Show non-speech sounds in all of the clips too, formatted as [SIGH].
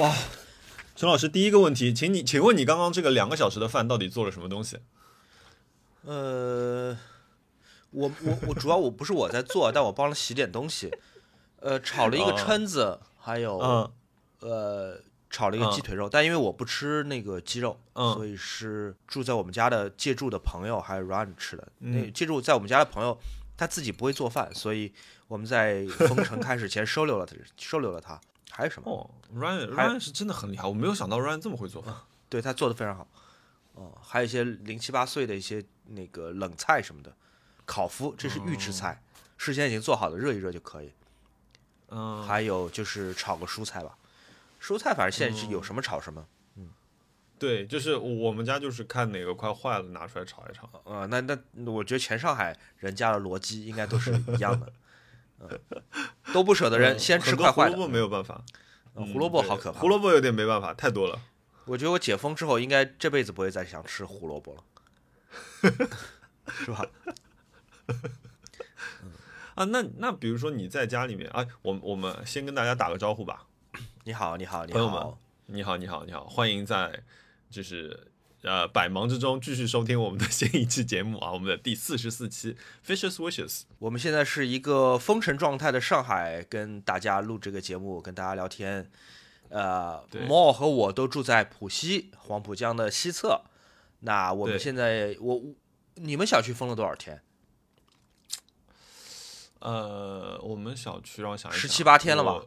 哇，陈老师，第一个问题，请你，请问你刚刚这个两个小时的饭到底做了什么东西？呃，我我我主要我不是我在做，但我帮了洗点东西。呃，炒了一个蛏子，还有嗯呃炒了一个鸡腿肉，但因为我不吃那个鸡肉，嗯所以是住在我们家的借住的朋友还有 Run 吃的。嗯那借住在我们家的朋友，他自己不会做饭，所以我们在封城开始前收留了他，[LAUGHS] 收留了他。还有什么？哦，Ryan Ryan 是真的很厉害，我没有想到 Ryan 这么会做饭。对他做的非常好。哦，还有一些零七八碎的一些那个冷菜什么的，烤麸这是预制菜，事先已经做好的，热一热就可以。嗯，还有就是炒个蔬菜吧，蔬菜反正现在是有什么炒什么。嗯对，就是我们家就是看哪个快坏了拿出来炒一炒。呃，那那我觉得全上海人家的逻辑应该都是一样的，嗯，[LAUGHS] 都不舍得扔，先吃很多快坏的。胡萝卜没有办法，嗯胡萝卜好可怕胡萝卜有点没办法，太多了。我觉得我解封之后，应该这辈子不会再想吃胡萝卜了，[LAUGHS] 是吧？[LAUGHS] 啊，那那比如说你在家里面啊，我我们先跟大家打个招呼吧。你好，你好，你朋友们。你好，你好，你好，欢迎在就是呃百忙之中继续收听我们的新一期节目啊，我们的第四十四期 Fishes Wishes。我们现在是一个封城状态的上海，跟大家录这个节目，跟大家聊天。呃对，Mo 和我都住在浦西黄浦江的西侧。那我们现在，我你们小区封了多少天？呃，我们小区让我想一想，十七八天了吧？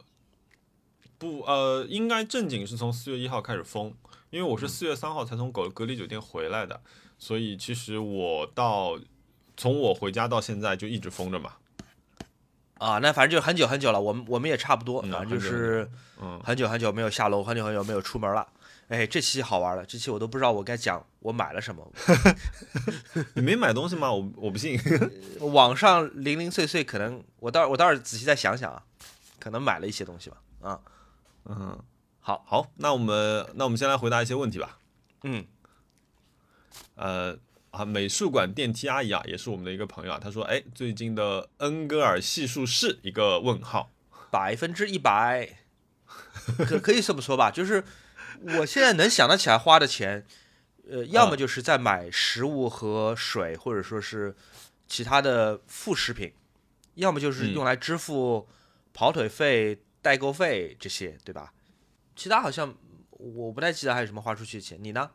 不，呃，应该正经是从四月一号开始封，因为我嗯是四月三号才从隔隔离酒店回来的，所以其实我到从我回家到现在就一直封着嘛。啊，那反正就很久很久了，我们我们也差不多，嗯反正就是嗯，很久很久没有下楼，很久很久没有出门了。哎，这期好玩了，这期我都不知道我该讲我买了什么。[LAUGHS] 你没买东西吗？我我不信。[LAUGHS] 网上零零碎碎，可能我待会儿我待会儿仔细再想想啊，可能买了一些东西吧。啊，嗯，好，好，那我们那我们先来回答一些问题吧。嗯，呃啊，美术馆电梯阿姨啊，也是我们的一个朋友啊，她说，哎，最近的恩格尔系数是一个问号。百分之一百，[LAUGHS] 可可以这么说吧，就是我现在能想得起来花的钱，呃，要么就是在买食物和水，或者说是其他的副食品，要么就是嗯用来支付跑腿费、代购费这些，对吧？其他好像我不太记得还有什么花出去的钱，你呢？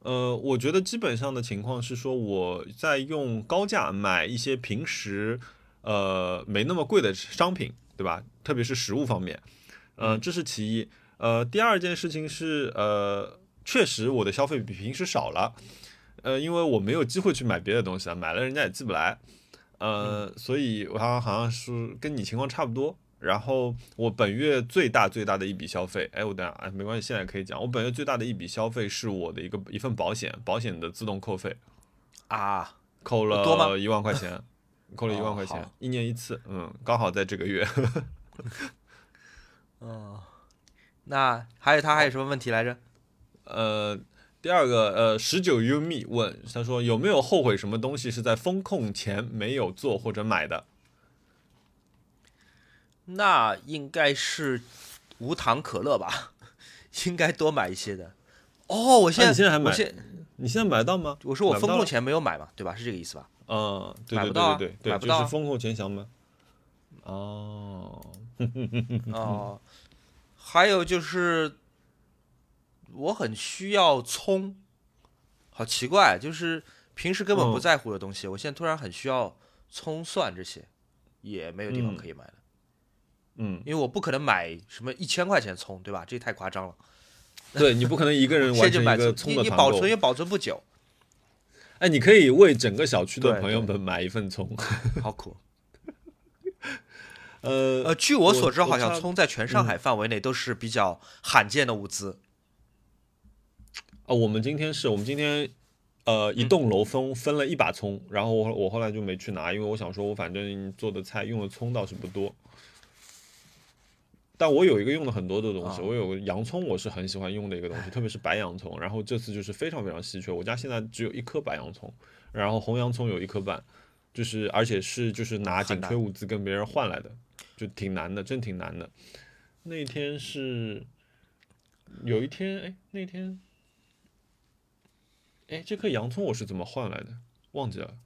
呃，我觉得基本上的情况是说，我在用高价买一些平时呃没那么贵的商品，对吧？特别是食物方面，呃，这是其一。呃，第二件事情是，呃，确实我的消费比平时少了，呃，因为我没有机会去买别的东西啊，买了人家也寄不来，呃，所以我好像好像是跟你情况差不多。然后我本月最大最大的一笔消费，哎，我等下哎没关系，现在可以讲。我本月最大的一笔消费是我的一个一份保险，保险的自动扣费，啊，扣了一万块钱，[LAUGHS] 扣了一哦万块钱，好一年一次，嗯，刚好在这个月。嗯，[LAUGHS] 那还有他还有什么问题来着？呃，第二个，呃，十九 U me 问他说有没有后悔什么东西是在风控前没有做或者买的？那应该是无糖可乐吧，[LAUGHS] 应该多买一些的。哦，我现在、啊你现在还买我现你现在买得到吗？我说我风控前没有买嘛，对吧？是这个意思吧？嗯，对对买不到啊对对对对，买不到啊就是风控前想买。哦，[LAUGHS] 哦、还有就是我很需要葱，好奇怪，就是平时根本不嗯在乎的东西，我现在突然很需要葱蒜这些，也没有地方嗯可以买了，嗯，因为我不可能买什么一千块钱葱，对吧？这太夸张了。对你不可能一个人 [LAUGHS] 完成一个葱，的你你保存。也保存不久，哎，你可以为整个小区的朋友们买一份葱。[LAUGHS] 好苦。[LAUGHS] 呃呃，据我所知，好像葱在全上海范围内都是比较罕见的物资。啊，我们今天是我们今天呃嗯一栋楼分分了一把葱，然后我我后来就没去拿，因为我想说我反正做的菜用的葱倒是不多。但我有一个用了很多的东西，啊我有个洋葱，我是很喜欢用的一个东西，特别是白洋葱。然后这次就是非常非常稀缺，我家现在只有一颗白洋葱，然后红洋葱有一颗半，就是而且是就是拿紧缺物资跟别人换来的，就挺难的，真挺难的。那天是有一天，哎，那天，哎，这颗洋葱我是怎么换来的？忘记了。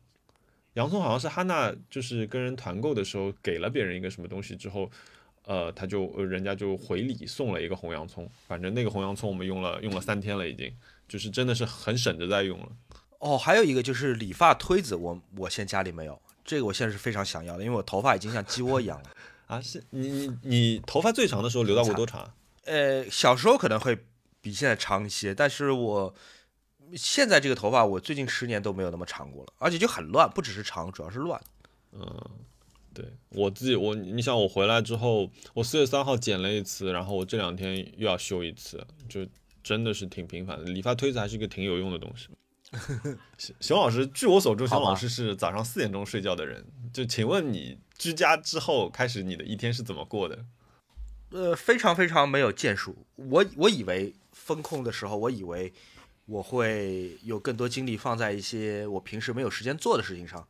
洋葱好像是哈娜，就是跟人团购的时候给了别人一个什么东西之后，呃，他就呃人家就回礼送了一个红洋葱。反正那个红洋葱我们用了用了三天了，已经就是真的是很省着在用了。哦，还有一个就是理发推子，我我现在家里没有，这个我现在是非常想要的，因为我头发已经像鸡窝一样了。啊，是你你你头发最长的时候留到过多长？呃，小时候可能会比现在长一些，但是我现在这个头发，我最近十年都没有那么长过了，而且就很乱，不只是长，主要是乱。嗯，对我自己，我你想我回来之后，我四月三号剪了一次，然后我这两天又要修一次，就真的是挺频繁的。理发推子还是一个挺有用的东西。[LAUGHS] 熊熊老师，据我所知，熊老师是早上四点钟睡觉的人，就请问你居家之后开始你的一天是怎么过的？呃，非常非常没有建树。我我以为风控的时候，我以为我会有更多精力放在一些我平时没有时间做的事情上，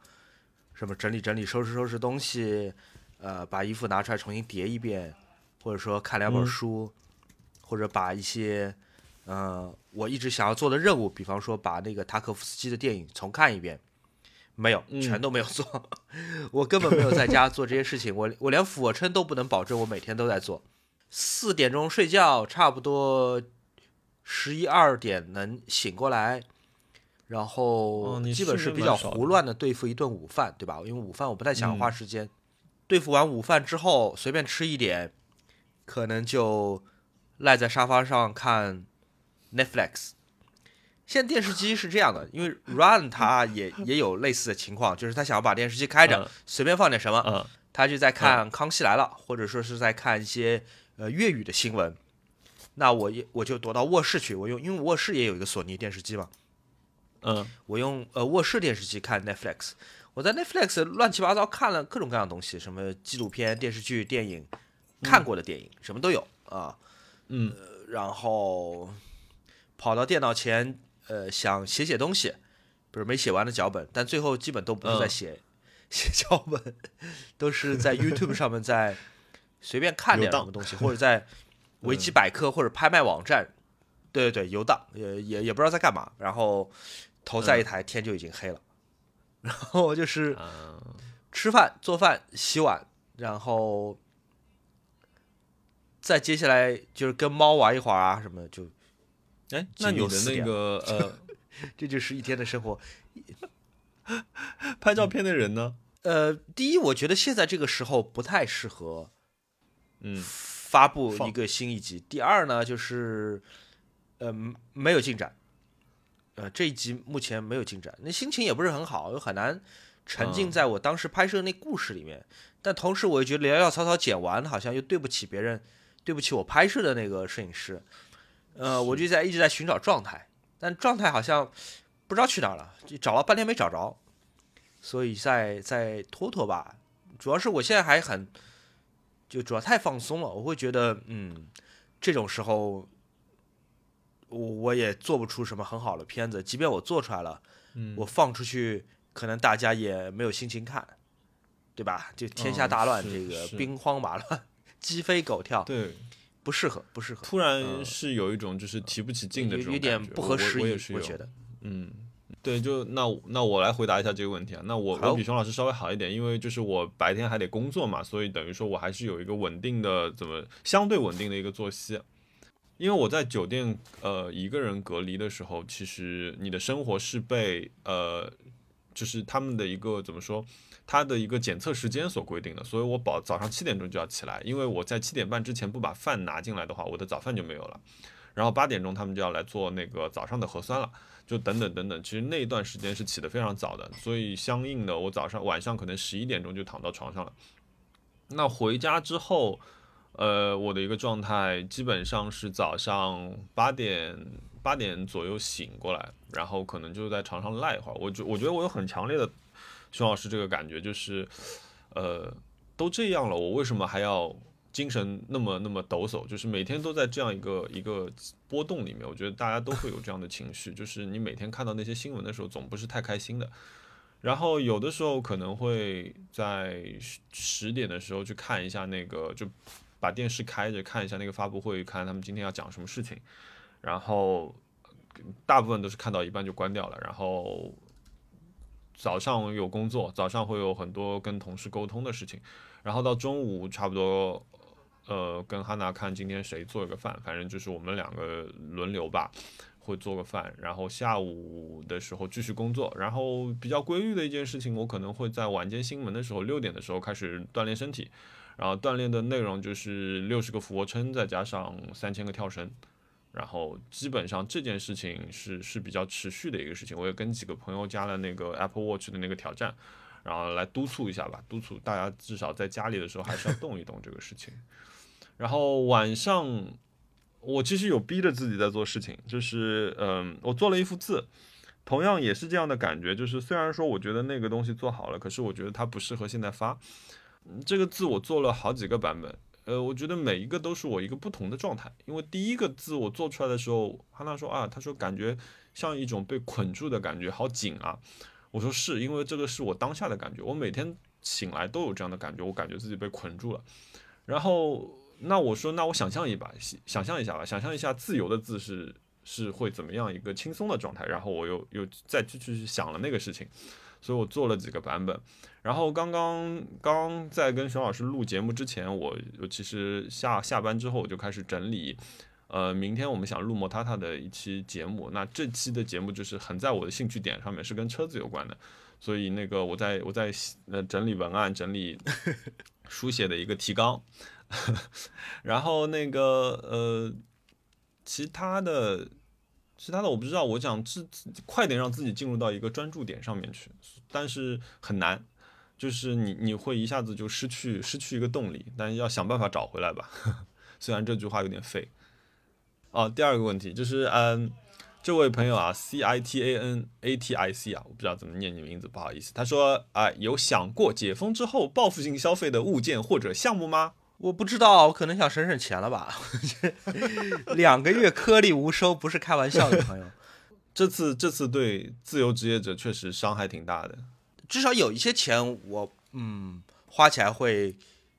什么整理整理、收拾收拾东西，呃，把衣服拿出来重新叠一遍，或者说看两本书，或者把一些，呃，我一直想要做的任务，比方说把那个塔可夫斯基的电影重看一遍。没有，全都没有做，[LAUGHS] 我根本没有在家做这些事情。我我连俯卧撑都不能保证我每天都在做。四点钟睡觉，差不多十一二点能醒过来，然后基本是比较胡乱的对付一顿午饭，对吧？因为午饭我不太想花时间。对付完午饭之后，随便吃一点，可能就赖在沙发上看 Netflix。现在电视机是这样的，因为 [LAUGHS] Run 他也 [LAUGHS] 也有类似的情况，就是他想要把电视机开着，随便放点什么，他就在看《康熙来了》，或者说是在看一些呃粤语的新闻。那我也我就躲到卧室去，我用因为卧室也有一个索尼电视机嘛，嗯，我用呃卧室电视机看 Netflix。我在 Netflix 乱七八糟看了各种各样的东西，什么纪录片、电视剧、电影，看过的电影什么都有啊，嗯，然后跑到电脑前。呃，想写写东西，不是没写完的脚本，但最后基本都不是在写 [LAUGHS] 写脚本，都是在 [LAUGHS] YouTube 上面在随便看点什么东西，或者在 [LAUGHS] 维基百科或者拍卖网站，对对对，游荡也也也不知道在干嘛，然后头再一抬，天就已经黑了，然后就是吃饭、做饭、洗碗，然后再接下来就是跟猫玩一会儿啊什么就。哎，那你的那个呃，[LAUGHS] 这就是一天的生活。拍照片的人呢？呃，第一，我觉得现在这个时候不太适合，嗯，发布一个新一集。第二呢，就是呃，没有进展。呃，这一集目前没有进展，那心情也不是很好，又很难沉浸在我当时拍摄那故事里面。但同时，我又觉得潦潦草草剪完，好像又对不起别人，对不起我拍摄的那个摄影师。呃，我就在一直在寻找状态，但状态好像不知道去哪儿了，就找了半天没找着，所以再再拖拖吧。主要是我现在还很，就主要太放松了，我会觉得，嗯，这种时候我我也做不出什么很好的片子，即便我做出来了，嗯，我放出去可能大家也没有心情看，对吧？就天下大乱，这个兵荒马乱，[LAUGHS] 鸡飞狗跳，对。不适合，不适合。突然是有一种就是提不起劲的这种有点不合时宜，我觉得。嗯，对，就那那我来回答一下这个问题啊。那我我比熊老师稍微好一点，因为就是我白天还得工作嘛，所以等于说我还是有一个稳定的怎么相对稳定的一个作息。因为我在酒店呃一个人隔离的时候，其实你的生活是被呃就是他们的一个怎么说？它的一个检测时间所规定的，所以我保早上七点钟就要起来，因为我在七点半之前不把饭拿进来的话，我的早饭就没有了。然后八点钟他们就要来做那个早上的核酸了，就等等等等。其实那一段时间是起得非常早的，所以相应的我早上晚上可能十一点钟就躺到床上了。那回家之后，呃，我的一个状态基本上是早上八点八点左右醒过来，然后可能就在床上赖一会儿。我觉我觉得我有很强烈的。熊老师这个感觉就是，呃，都这样了，我为什么还要精神那么那么抖擞？就是每天都在这样一个一个波动里面，我觉得大家都会有这样的情绪。就是你每天看到那些新闻的时候，总不是太开心的。然后有的时候可能会在十点的时候去看一下那个，就把电视开着看一下那个发布会，看他们今天要讲什么事情，然后大部分都是看到一半就关掉了，然后早上有工作，早上会有很多跟同事沟通的事情，然后到中午差不多。呃，跟哈娜看今天谁做一个饭，反正就是我们两个轮流吧，会做个饭。然后下午的时候继续工作。然后比较规律的一件事情，我可能会在晚间新闻的时候六点的时候开始锻炼身体。然后锻炼的内容就是六十个俯卧撑，再加上三千个跳绳。然后基本上这件事情是是比较持续的一个事情。我也跟几个朋友加了那个 Apple Watch 的那个挑战，然后来督促一下吧，督促大家至少在家里的时候还是要动一动这个事情。然后晚上，我其实有逼着自己在做事情，就是嗯，我做了一幅字，同样也是这样的感觉，就是虽然说我觉得那个东西做好了，可是我觉得它不适合现在发。这个字我做了好几个版本，呃，我觉得每一个都是我一个不同的状态。因为第一个字我做出来的时候，哈娜说啊，他说感觉像一种被捆住的感觉，好紧啊。我说是因为这个是我当下的感觉，我每天醒来都有这样的感觉，我感觉自己被捆住了，然后。那我说，那我想象一把，想象一下吧，想象一下自由的字是是会怎么样一个轻松的状态，然后我又又再继续想了那个事情，所以我做了几个版本。然后刚刚刚在跟熊老师录节目之前，我我其实下下班之后我就开始整理，呃，明天我们想录摩塔塔的一期节目，那这期的节目就是很在我的兴趣点上面，是跟车子有关的，所以那个我在我在呃整理文案，整理 [LAUGHS] 书写的一个提纲。[LAUGHS] 然后那个呃，其他的，其他的我不知道。我想自快点让自己进入到一个专注点上面去，但是很难，就是你你会一下子就失去失去一个动力，但要想办法找回来吧。[LAUGHS] 虽然这句话有点废。哦，第二个问题就是，嗯，这位朋友啊，C I T A N A T I C 啊，我不知道怎么念你名字，不好意思。他说啊，有想过解封之后报复性消费的物件或者项目吗？我不知道，我可能想省省钱了吧。[LAUGHS] 两个月颗粒无收，不是开玩笑的，朋友。[LAUGHS] 这次这次对自由职业者确实伤害挺大的。至少有一些钱，我嗯花起来会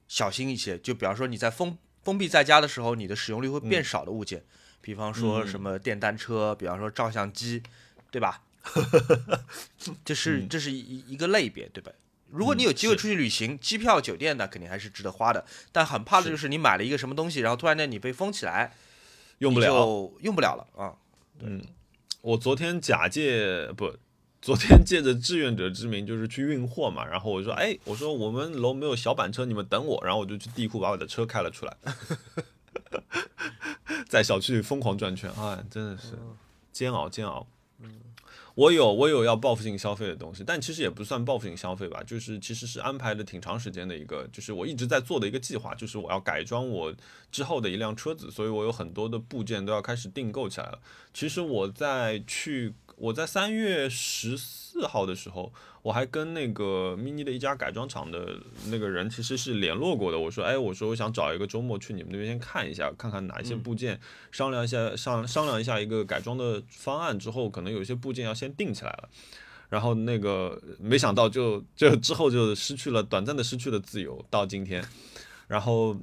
小心一些。就比方说你在封封闭在家的时候，你的使用率会变少的物件，比方说什么电单车，比方说照相机，对吧？[LAUGHS] 这是这是一一个类别，对吧？如果你有机会出去旅行，机票、酒店呢，肯定还是值得花的。但很怕的就是你买了一个什么东西，然后突然间你被封起来，用不了，用不了了啊。嗯，我昨天假借不，昨天借着志愿者之名，就是去运货嘛。然后我说，哎，我说我们楼没有小板车，你们等我。然后我就去地库把我的车开了出来，[LAUGHS] 在小区里疯狂转圈，哎，真的是煎熬煎熬。我有我有要报复性消费的东西，但其实也不算报复性消费吧，就是其实是安排了挺长时间的一个，就是我一直在做的一个计划，就是我要改装我之后的一辆车子，所以我有很多的部件都要开始订购起来了。其实我在去。我在三月十四号的时候，我还跟那个 mini 的一家改装厂的那个人其实是联络过的。我说，哎，我说我想找一个周末去你们那边先看一下，看看哪一些部件，商量一下商商量一下一个改装的方案之后，可能有些部件要先定起来了。然后那个没想到就就之后就失去了短暂的失去了自由，到今天，然后。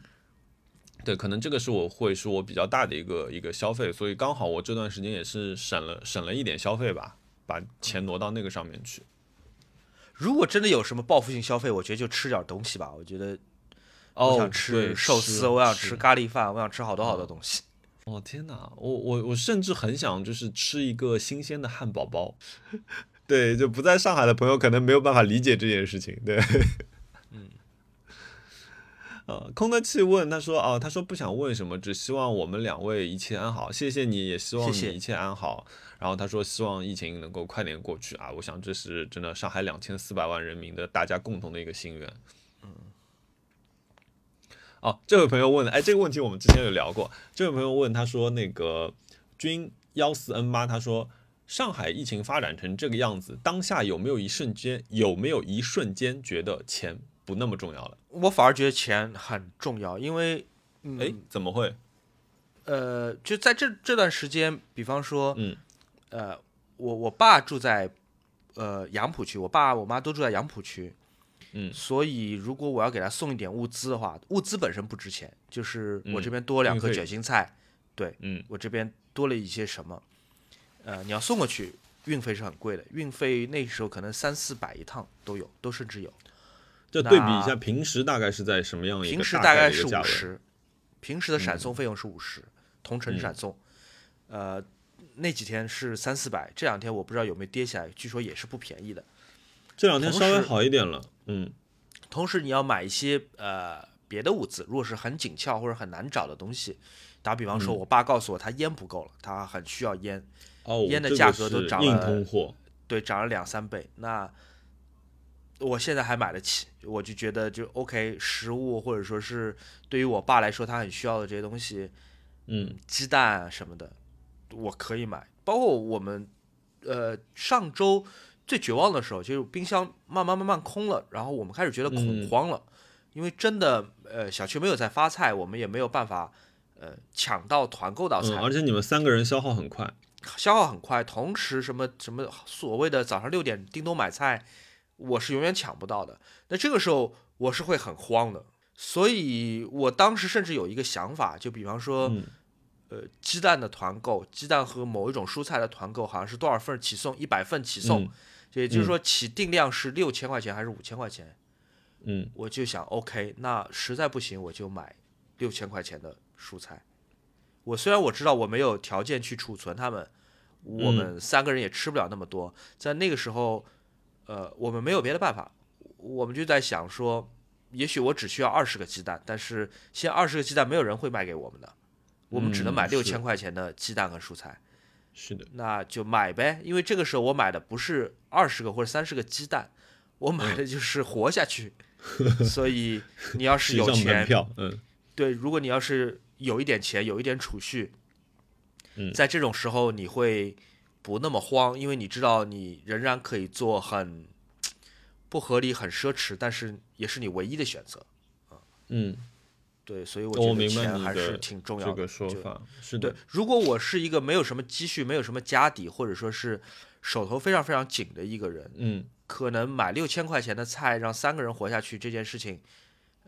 对，可能这个是我会是我比较大的一个一个消费，所以刚好我这段时间也是省了省了一点消费吧，把钱挪到那个上面去。如果真的有什么报复性消费，我觉得就吃点东西吧。我觉得，我想吃寿司，我想吃咖喱饭，我想吃好多好多东西。哦天哪，我我我甚至很想就是吃一个新鲜的汉堡包。[LAUGHS] 对，就不在上海的朋友可能没有办法理解这件事情。对。[LAUGHS] 呃，空的气问他说哦，他说不想问什么，只希望我们两位一切安好。谢谢你也希望你一切安好。然后他说希望疫情能够快点过去啊，我想这是真的上海两千四百万人民的大家共同的一个心愿。嗯。哦，这位朋友问，哎，这个问题我们之前有聊过。这位朋友问他说那个军幺四 N 八，他说上海疫情发展成这个样子，当下有没有一瞬间有没有一瞬间觉得钱？不那么重要了，我反而觉得钱很重要，因为，哎，怎么会？呃，就在这这段时间，比方说，嗯，呃，我我爸住在呃杨浦区，我爸我妈都住在杨浦区，嗯所以如果我要给他送一点物资的话，物资本身不值钱，就是我这边多两颗卷心菜，嗯我这边多了一些什么，呃，你要送过去，运费是很贵的，运费那时候可能三四百一趟都有，都甚至有。就对比一下，平时大概是在什么样一个平时大大概是？五十，平时的闪送费用是五十、同城闪送，呃，那几天是三四百，这两天我不知道有没有跌下来，据说也是不便宜的。这两天稍微好一点了，嗯同时你要买一些呃别的物资，如果是很紧俏或者很难找的东西，打比方说，我爸告诉我他烟不够了，他很需要烟，哦，烟的价格都涨了通货，对，涨了两三倍。那我现在还买得起，我就觉得就 OK，食物或者说是对于我爸来说他很需要的这些东西，嗯鸡蛋啊什么的，我可以买。包括我们呃上周最绝望的时候，就是冰箱慢慢慢慢空了，然后我们开始觉得恐嗯。慌了，因为真的呃小区没有在发菜，我们也没有办法呃抢到团购到菜，嗯，而且你们三个人消耗很快，消耗很快，同时什么什么所谓的早上六点叮咚买菜，我是永远抢不到的。那这个时候我是会很慌的，所以我当时甚至有一个想法，就比方说，嗯呃，鸡蛋的团购，鸡蛋和某一种蔬菜的团购，好像是多少份起送？一百份起送，嗯也就是说起定量是六千块钱还是五千块钱？嗯我就想，OK，那实在不行我就买六千块钱的蔬菜。我虽然我知道我没有条件去储存它们，我们三个人也吃不了那么多，在那个时候，呃，我们没有别的办法，我们就在想说，也许我只需要二十个鸡蛋，但是现在二十个鸡蛋没有人会卖给我们的，我们只能买六千块钱的鸡蛋和蔬菜。是的，那就买呗，因为这个时候我买的不是二十个或者三十个鸡蛋，我买嗯的就是活下去。[LAUGHS] 所以你要是有钱，票，嗯对，如果你要是有一点钱，有一点储蓄，嗯在这种时候你会不那么慌，因为你知道你仍然可以做很不合理、很奢侈，但是也是你唯一的选择。嗯，对，所以我我觉得钱还是挺重要的。这个说法是对，，如果我是一个没有什么积蓄、没有什么家底，或者说是手头非常非常紧的一个人，嗯，可能买六千块钱的菜让三个人活下去这件事情，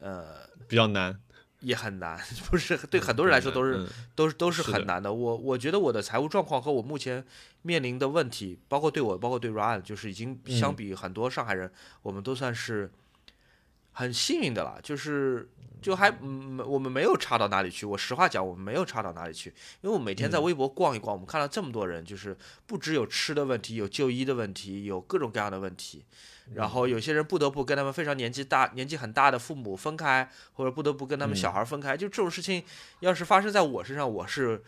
呃，比较难，也很难，[LAUGHS] 不是对很多人来说都是、嗯都是都是很难的。我我觉得我的财务状况和我目前面临的问题，包括对我，包括对 Ryan，就是已经嗯相比很多上海人，我们都算是很幸运的了，就是。就还嗯，我们没有差到哪里去。我实话讲，我们没有差到哪里去，因为我每天嗯在微博逛一逛，我们看到这么多人，就是不只有吃的问题，有就医的问题，有各种各样的问题。嗯然后有些人不得不跟他们非常年纪大、年纪很大的父母分开，或者不得不跟他们嗯小孩分开。就这种事情，要是发生在我身上，我是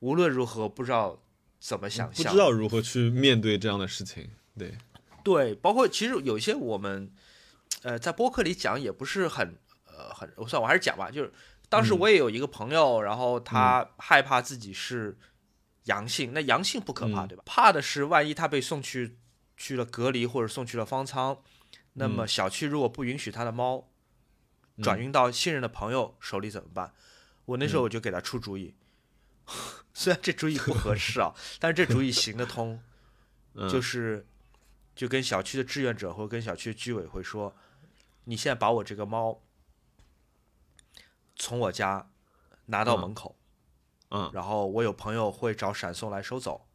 无论如何不知道怎么想象。不知道如何去面对这样的事情，对，对，包括其实有一些我们，呃，在播客里讲也不是很，呃，很，我算我还是讲吧，就是当时嗯我也有一个朋友，然后他害怕自己是阳性，那阳性不可怕，嗯对吧？怕的是万一他被送去去了隔离或者送去了方舱，那么小区如果不允许他的猫转运到信任的朋友手里怎么办？我那时候我就给他出主意，[LAUGHS] 虽然这主意不合适啊，[LAUGHS] 但是这主意行得通。嗯就是就跟小区的志愿者或者跟小区居委会说，你现在把我这个猫从我家拿到嗯门口，嗯然后我有朋友会找闪送来收走。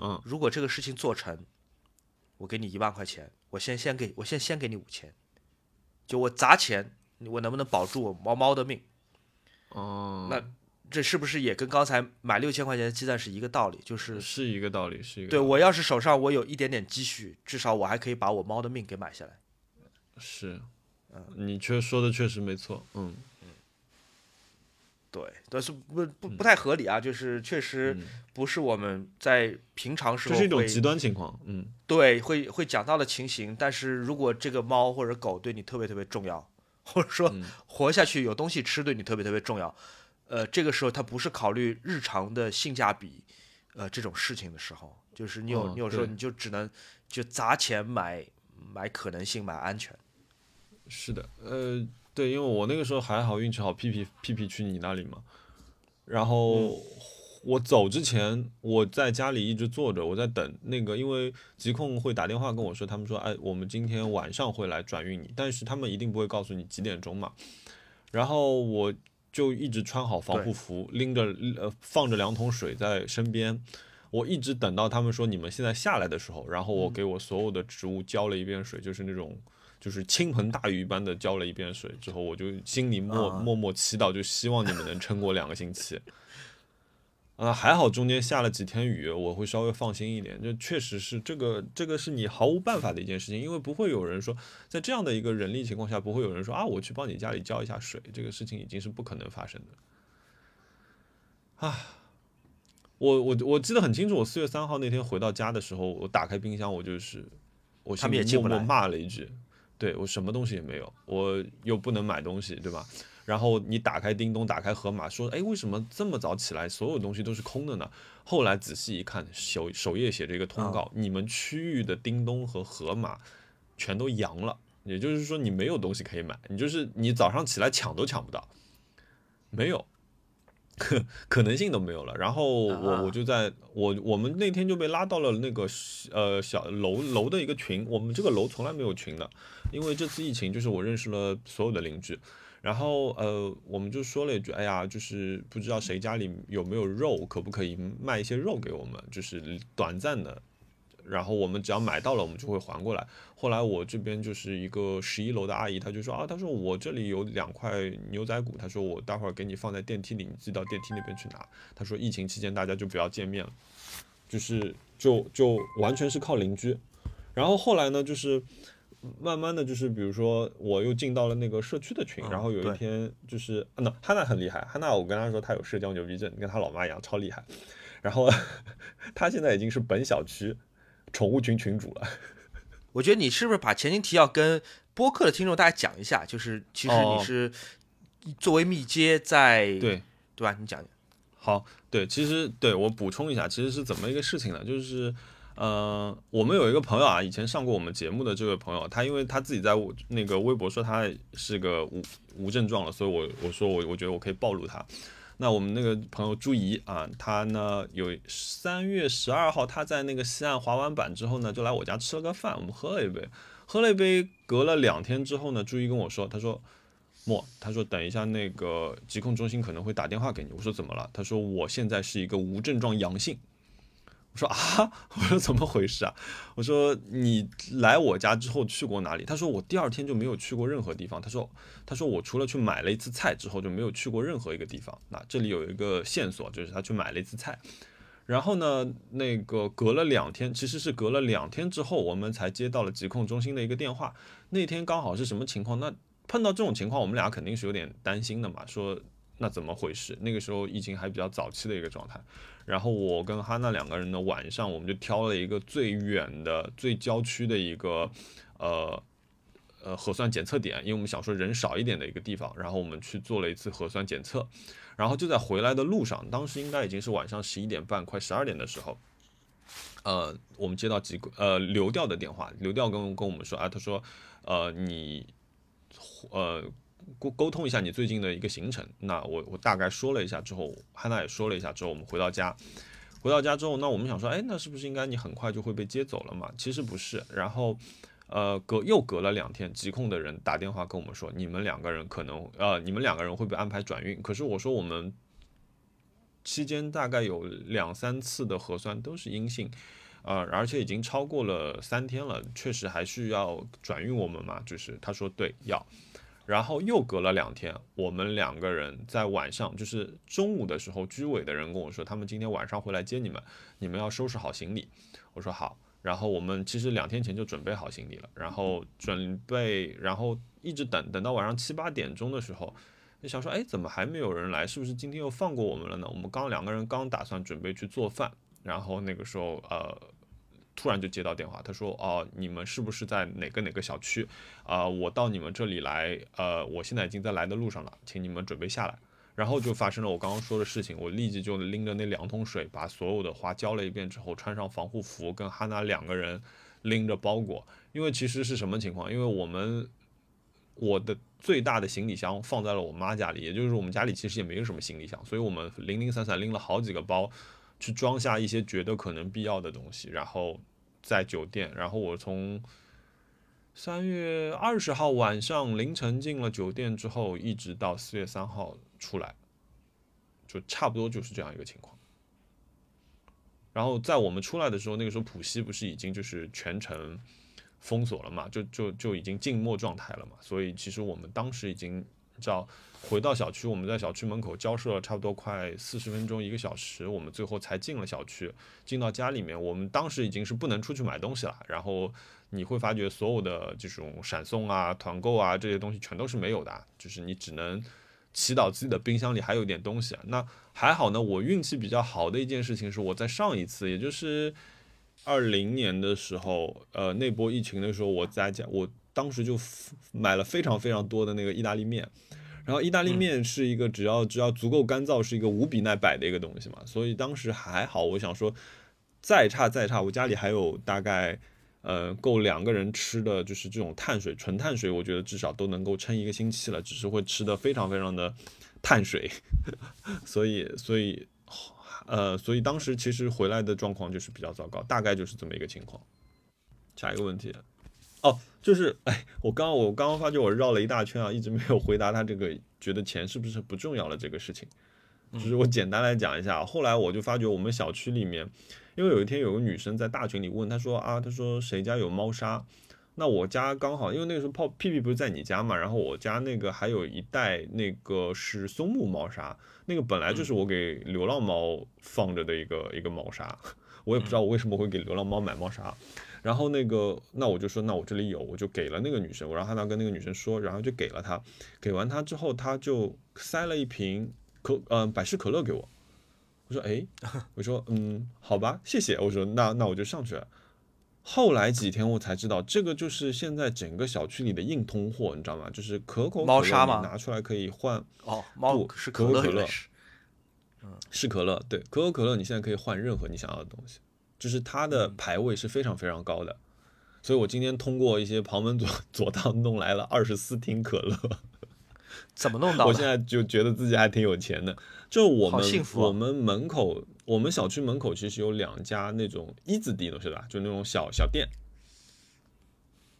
嗯如果这个事情做成，我给你一万块钱，我先先给我先先给你五千，就我砸钱，我能不能保住我猫猫的命？哦，那这是不是也跟刚才买六千块钱的鸡蛋是一个道理？就是是一个道理，是一个对我要是手上我有一点点积蓄，至少我还可以把我猫的命给买下来。是，嗯你确说的确实没错，嗯对，但是不不不太合理啊，就是确实嗯，不是我们在平常时候会这是一种极端情况，嗯对会会讲到的情形。但是如果这个猫或者狗对你特别特别重要，或者说嗯活下去有东西吃对你特别特别重要，呃，这个时候他不是考虑日常的性价比，呃，这种事情的时候，就是你有、嗯你有时候你就只能就砸钱买买可能性买安全。是的，呃，对，因为我那个时候还好，运气好，屁屁屁屁去你那里嘛，然后我走之前，我在家里一直坐着，我在等那个，因为疾控会打电话跟我说，他们说，哎，我们今天晚上会来转运你，但是他们一定不会告诉你几点钟嘛。然后我就一直穿好防护服，拎着呃放着两桶水在身边，我一直等到他们说你们现在下来的时候，然后我给我所有的植物浇了一遍水，就是那种就是倾盆大雨一般的浇了一遍水之后，我就心里默默默祈祷，就希望你们能撑过两个星期。啊，还好中间下了几天雨，我会稍微放心一点。就确实是这个，这个是你毫无办法的一件事情，因为不会有人说，在这样的一个人力情况下，不会有人说啊，我去帮你家里浇一下水，这个事情已经是不可能发生的。啊，我我我记得很清楚，我四月三号那天回到家的时候，我打开冰箱，我就是我心里默默骂了一句，对我什么东西也没有，我又不能买东西，对吧？然后你打开叮咚，打开盒马，说：“哎，为什么这么早起来，所有东西都是空的呢？”后来仔细一看，首首页写着一个通告：你们区域的叮咚和盒马全都阳了，也就是说你没有东西可以买，你就是你早上起来抢都抢不到，没有，可可能性都没有了。然后我我就在我我们那天就被拉到了那个呃小楼楼的一个群，我们这个楼从来没有群的，因为这次疫情，就是我认识了所有的邻居。然后呃，我们就说了一句，哎呀，就是不知道谁家里有没有肉，可不可以卖一些肉给我们，就是短暂的。然后我们只要买到了，我们就会还过来。后来我这边就是一个十一楼的阿姨，她就说啊，她说我这里有两块牛仔骨，她说我待会儿给你放在电梯里，你自己到电梯那边去拿。她说疫情期间大家就不要见面了，就是就就完全是靠邻居。然后后来呢，就是。慢慢的就是，比如说，我又进到了那个社区的群，然后有一天就是，那汉娜很厉害，汉娜我跟她说她有社交牛逼症，跟她老妈一样超厉害，[LAUGHS] 然后 [LAUGHS] 她现在已经是本小区宠物群群主了。[LAUGHS] 我觉得你是不是把前情提要跟播客的听众大家讲一下？就是其实你是作为密接在对对吧？你讲讲。好，对，其实对我补充一下，其实是怎么一个事情呢？就是。呃，我们有一个朋友啊，以前上过我们节目的这位朋友，他因为他自己在那个微博说他是个无无症状了，所以我我说我我觉得我可以暴露他。那我们那个朋友朱怡啊，他呢有三月十二号他在那个西岸滑完板之后呢，就来我家吃了个饭，我们喝了一杯，喝了一杯，隔了两天之后呢，朱怡跟我说，他说莫，他说等一下那个疾控中心可能会打电话给你，我说怎么了？他说我现在是一个无症状阳性。我说啊，我说怎么回事啊？我说你来我家之后去过哪里？他说我第二天就没有去过任何地方。他说，他说我除了去买了一次菜之后就没有去过任何一个地方。那这里有一个线索，就是他去买了一次菜。然后呢，那个隔了两天，其实是隔了两天之后，我们才接到了疾控中心的一个电话。那天刚好是什么情况？那碰到这种情况，我们俩肯定是有点担心的嘛。说那怎么回事？那个时候疫情还比较早期的一个状态。然后我跟哈娜两个人呢，晚上我们就挑了一个最远的、最郊区的一个，呃，呃核酸检测点，因为我们想说人少一点的一个地方。然后我们去做了一次核酸检测，然后就在回来的路上，当时应该已经是晚上十一点半，快十二点的时候，呃，我们接到几个呃流调的电话，流调跟跟我们说啊，他说，呃，你，呃。沟沟通一下你最近的一个行程，那我我大概说了一下之后，汉娜也说了一下之后，我们回到家，回到家之后，那我们想说，哎，那是不是应该你很快就会被接走了嘛？其实不是，然后，呃，隔又隔了两天，疾控的人打电话跟我们说，你们两个人可能，呃，你们两个人会被安排转运。可是我说我们期间大概有两三次的核酸都是阴性，呃，而且已经超过了三天了，确实还需要转运我们嘛？就是他说对要。然后又隔了两天，我们两个人在晚上，就是中午的时候，居委的人跟我说，他们今天晚上会来接你们，你们要收拾好行李。我说好。然后我们其实两天前就准备好行李了，然后准备，然后一直等等到晚上七八点钟的时候，就想说，哎，怎么还没有人来？是不是今天又放过我们了呢？我们刚两个人刚打算准备去做饭，然后那个时候，呃。突然就接到电话，他说：“哦，你们是不是在哪个哪个小区？啊，我到你们这里来，呃，我现在已经在来的路上了，请你们准备下来。”然后就发生了我刚刚说的事情，我立即就拎着那两桶水，把所有的花浇了一遍之后，穿上防护服，跟哈娜两个人拎着包裹。因为其实是什么情况？因为我们我的最大的行李箱放在了我妈家里，也就是我们家里其实也没有什么行李箱，所以我们零零散散拎了好几个包，去装下一些觉得可能必要的东西，然后在酒店，然后我从三月二十号晚上凌晨进了酒店之后，一直到四月三号出来，就差不多就是这样一个情况。然后在我们出来的时候，那个时候浦西不是已经就是全程封锁了嘛，就就就已经静默状态了嘛。所以其实我们当时已经知道回到小区，我们在小区门口交涉了差不多快四十分钟一个小时，我们最后才进了小区，进到家里面。我们当时已经是不能出去买东西了。然后你会发觉所有的这种闪送啊、团购啊这些东西全都是没有的，就是你只能。祈祷自己的冰箱里还有点东西，那还好呢。我运气比较好的一件事情是，我在上一次，也就是二零年的时候，呃，那波疫情的时候，我在家，我当时就买了非常非常多的那个意大利面。然后意大利面是一个只要只要足够干燥，是一个无比耐摆的一个东西嘛。所以当时还好，我想说，再差再差，我家里还有大概。呃，够两个人吃的就是这种碳水，纯碳水，我觉得至少都能够撑一个星期了，只是会吃的非常非常的碳水，[LAUGHS] 所以，所以，呃，所以当时其实回来的状况就是比较糟糕，大概就是这么一个情况。下一个问题，哦，就是，哎，我刚我刚刚发觉我绕了一大圈啊，一直没有回答他这个觉得钱是不是不重要了这个事情，就是我简单来讲一下，后来我就发觉我们小区里面。因为有一天有个女生在大群里问，她说啊，她说谁家有猫砂？那我家刚好，因为那个时候泡屁屁不是在你家嘛，然后我家那个还有一袋那个是松木猫砂，那个本来就是我给流浪猫放着的一个一个猫砂，我也不知道我为什么会给流浪猫买猫砂，然后那个那我就说那我这里有，我就给了那个女生，我让她跟那个女生说，然后就给了她，给完她之后，她就塞了一瓶可嗯百事可乐给我。我说哎，[LAUGHS] 我说嗯，好吧，谢谢。我说那那我就上去了。后来几天我才知道，这个就是现在整个小区里的硬通货，你知道吗？就是可口猫砂嘛，拿出来可以换哦，猫是可口可乐，嗯，是可乐，对，可口可乐你现在可以换任何你想要的东西，就是它的排位是非常非常高的。所以我今天通过一些旁门左左道弄来了二十四听可乐。怎么弄 [LAUGHS] 到？我现在就觉得自己还挺有钱的。就我们我们门口，我们小区门口其实有两家那种一字店，是吧？就那种小小店。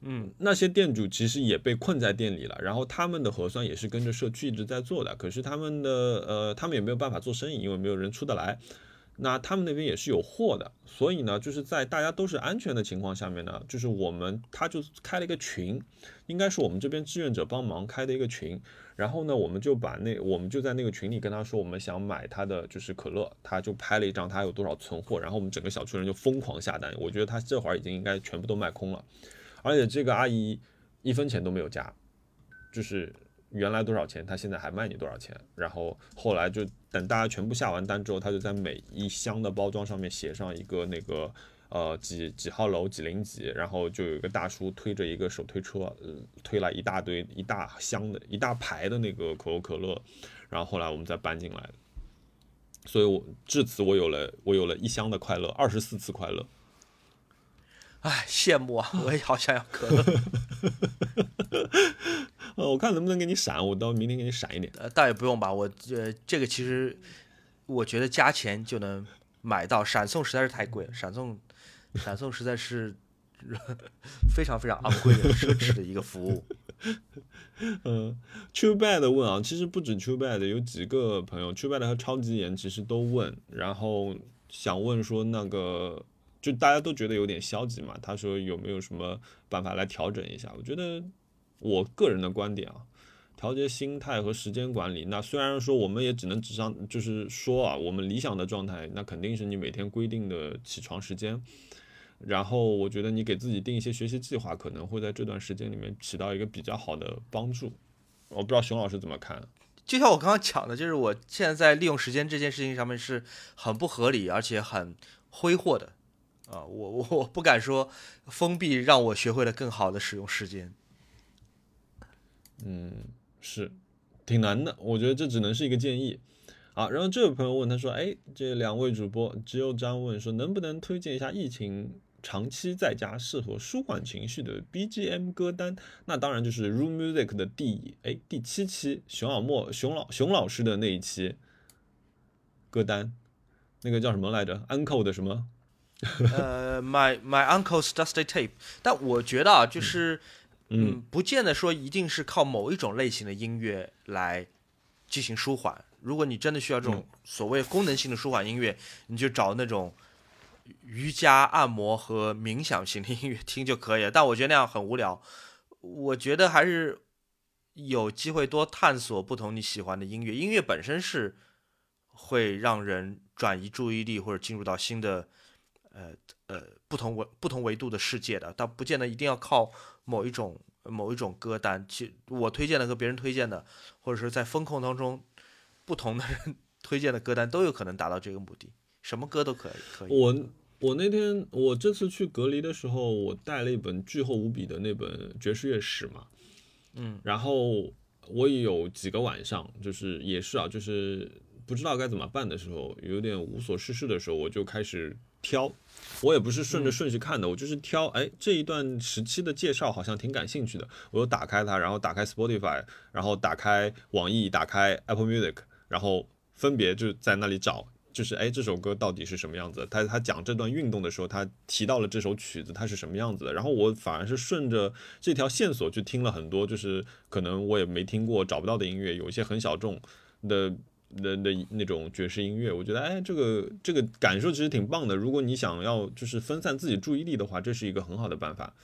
嗯，那些店主其实也被困在店里了，然后他们的核酸也是跟着社区一直在做的，可是他们的呃，他们也没有办法做生意，因为没有人出得来。那他们那边也是有货的，所以呢，就是在大家都是安全的情况下面呢，就是我们他就开了一个群，应该是我们这边志愿者帮忙开的一个群。然后呢，我们就把那我们就在那个群里跟他说，我们想买他的就是可乐，他就拍了一张他有多少存货，然后我们整个小区人就疯狂下单。我觉得他这会儿已经应该全部都卖空了，而且这个阿姨一分钱都没有加，就是原来多少钱，她现在还卖你多少钱。然后后来就等大家全部下完单之后，她就在每一箱的包装上面写上一个那个。呃，几几号楼几零几，然后就有一个大叔推着一个手推车，呃，推来一大堆一大箱的一大排的那个可口可乐，然后后来我们再搬进来，所以我至此我有了我有了一箱的快乐，二十四次快乐。哎，羡慕啊！[LAUGHS] 我也好想要可乐。呃，[LAUGHS] 我看能不能给你闪，我到明天给你闪一点。呃，倒也不用吧，我呃这个其实我觉得加钱就能买到，闪送实在是太贵了，闪送。闪送实在是 [LAUGHS] 非常非常昂贵的奢侈的一个服务。嗯，True Bad 问啊，其实不止 True Bad，有几个朋友 True Bad 和超级严其实都问，然后想问说那个就大家都觉得有点消极嘛，他说有没有什么办法来调整一下？我觉得我个人的观点啊，调节心态和时间管理，那虽然说我们也只能纸上就是说啊，我们理想的状态，那肯定是你每天规定的起床时间。然后我觉得你给自己定一些学习计划，可能会在这段时间里面起到一个比较好的帮助。我不知道熊老师怎么看。就像我刚刚讲的，就是我现在在利用时间这件事情上面是很不合理，而且很挥霍的。啊，我我 [LAUGHS] 我不敢说封闭让我学会了更好的使用时间。嗯，是挺难的。我觉得这只能是一个建议。啊，然后这位朋友问他说：“哎，这两位主播只有张问说，能不能推荐一下疫情长期在家适合舒缓情绪的 BGM 歌单，那当然就是 Room Music 的第哎第七期熊小莫熊老熊老师的那一期歌单，那个叫什么来着？Uncle 的什么？[LAUGHS] 呃，My My Uncle's Dusty Tape。但我觉得啊，就是嗯，不见得说一定是靠某一种类型的音乐来进行舒缓。如果你真的需要这种所谓功能性的舒缓音乐，你就找那种。瑜伽、按摩和冥想型的音乐听就可以了，但我觉得那样很无聊。我觉得还是有机会多探索不同你喜欢的音乐。音乐本身是会让人转移注意力或者进入到新的呃呃不同维不同维度的世界的，但不见得一定要靠某一种某一种歌单。其我推荐的和别人推荐的，或者是在风控当中不同的人 [LAUGHS] 推荐的歌单，都有可能达到这个目的。什么歌都可以，可以。我我那天我这次去隔离的时候，我带了一本巨厚无比的那本爵士乐史嘛，嗯，然后我也有几个晚上，就是也是啊，就是不知道该怎么办的时候，有点无所事事的时候，我就开始挑。我也不是顺着顺序看的，我就是挑。哎，这一段时期的介绍好像挺感兴趣的，我又打开它，然后打开 Spotify，然后打开网易，打开 Apple Music，然后分别就在那里找。就是哎，这首歌到底是什么样子？他他讲这段运动的时候，他提到了这首曲子，它是什么样子的？然后我反而是顺着这条线索去听了很多，就是可能我也没听过、找不到的音乐，有一些很小众的的的那种爵士音乐。我觉得哎，这个这个感受其实挺棒的。如果你想要就是分散自己注意力的话，这是一个很好的办法。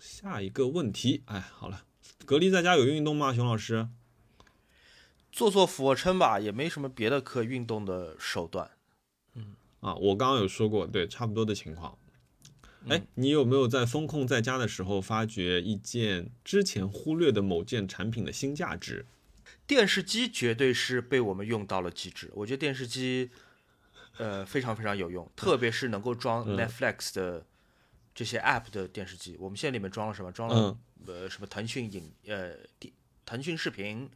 下一个问题，哎，好了，隔离在家有运动吗，熊老师？做做俯卧撑吧，也没什么别的可运动的手段。嗯啊，我刚刚有说过，对，差不多的情况。哎，你有没有在风控在家的时候发觉一件之前忽略的某件产品的新价值？电视机绝对是被我们用到了极致。我觉得电视机，呃，非常非常有用，特别是能够装 Netflix 的这些 App 的电视机。我们现在里面装了什么？装了呃什么腾讯影呃腾讯视频。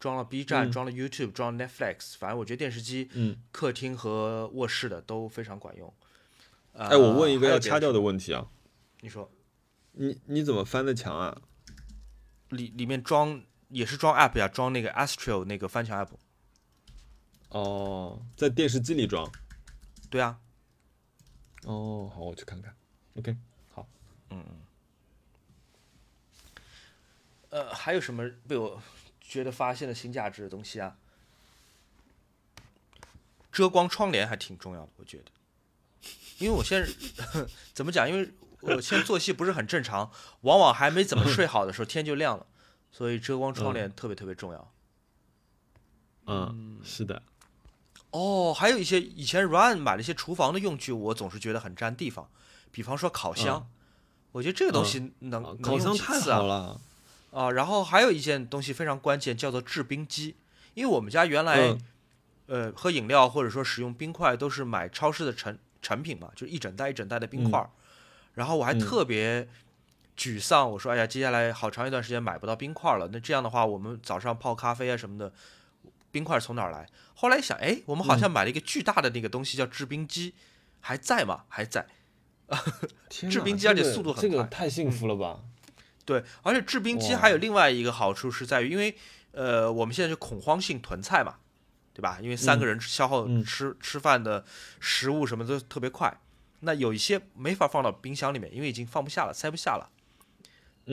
装了 B 站，装了 YouTube，装了 Netflix，反正我觉得电视机、嗯客厅和卧室的都非常管用。哎，我问一个要掐掉的问题啊，你说，你你怎么翻的墙啊？里里面装也是装 App 呀，装那个 Astro 那个翻墙 App。哦，在电视机里装？对啊。哦，好，我去看看。OK，好。嗯嗯。呃，还有什么被我？觉得发现了新价值的东西啊，遮光窗帘还挺重要的，我觉得，因为我现在 [LAUGHS] 怎么讲？因为我现在作息不是很正常，往往还没怎么睡好的时候天就亮了，所以遮光窗帘特别特别重要。嗯，是的。哦，还有一些以前 Run 买了一些厨房的用具，我总是觉得很占地方，比方说烤箱，我觉得这个东西能烤箱太好了。啊，然后还有一件东西非常关键，叫做制冰机。因为我们家原来，呃，喝饮料或者说使用冰块都是买超市的成成品嘛，就一整袋一整袋的冰块。然后我还特别沮丧，我说：“哎呀，接下来好长一段时间买不到冰块了。那这样的话，我们早上泡咖啡啊什么的，冰块从哪儿来？”后来一想，哎，我们好像买了一个巨大的那个东西叫制冰机，还在吗？还在。[LAUGHS] 制冰机而且速度很快，这个太幸福了吧！对，而且制冰机还有另外一个好处是在于，因为呃，我们现在是恐慌性囤菜嘛，对吧？因为三个人消耗吃吃饭的食物什么都特别快，那有一些没法放到冰箱里面，因为已经放不下了，塞不下了。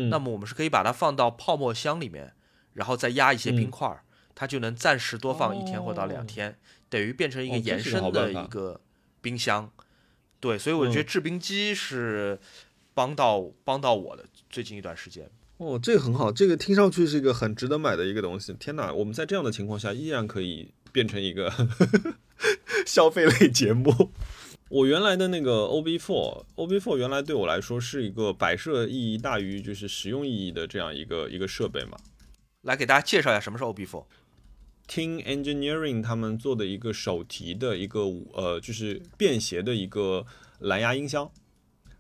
嗯，那么我们是可以把它放到泡沫箱里面，然后再压一些冰块，它就能暂时多放一天或到两天，等于变成一个延伸的一个冰箱。对，所以我觉得制冰机是帮到帮到我的。最近一段时间哦，这个很好，这个听上去是一个很值得买的一个东西。天哪，我们在这样的情况下依然可以变成一个 [LAUGHS] 消费类节目。我原来的那个 OB4，OB4 原来对我来说是一个摆设意义大于就是实用意义的这样一个一个设备嘛。来给大家介绍一下什么是 OB4。听 Engineering 他们做的一个手提的一个呃，就是便携的一个蓝牙音箱，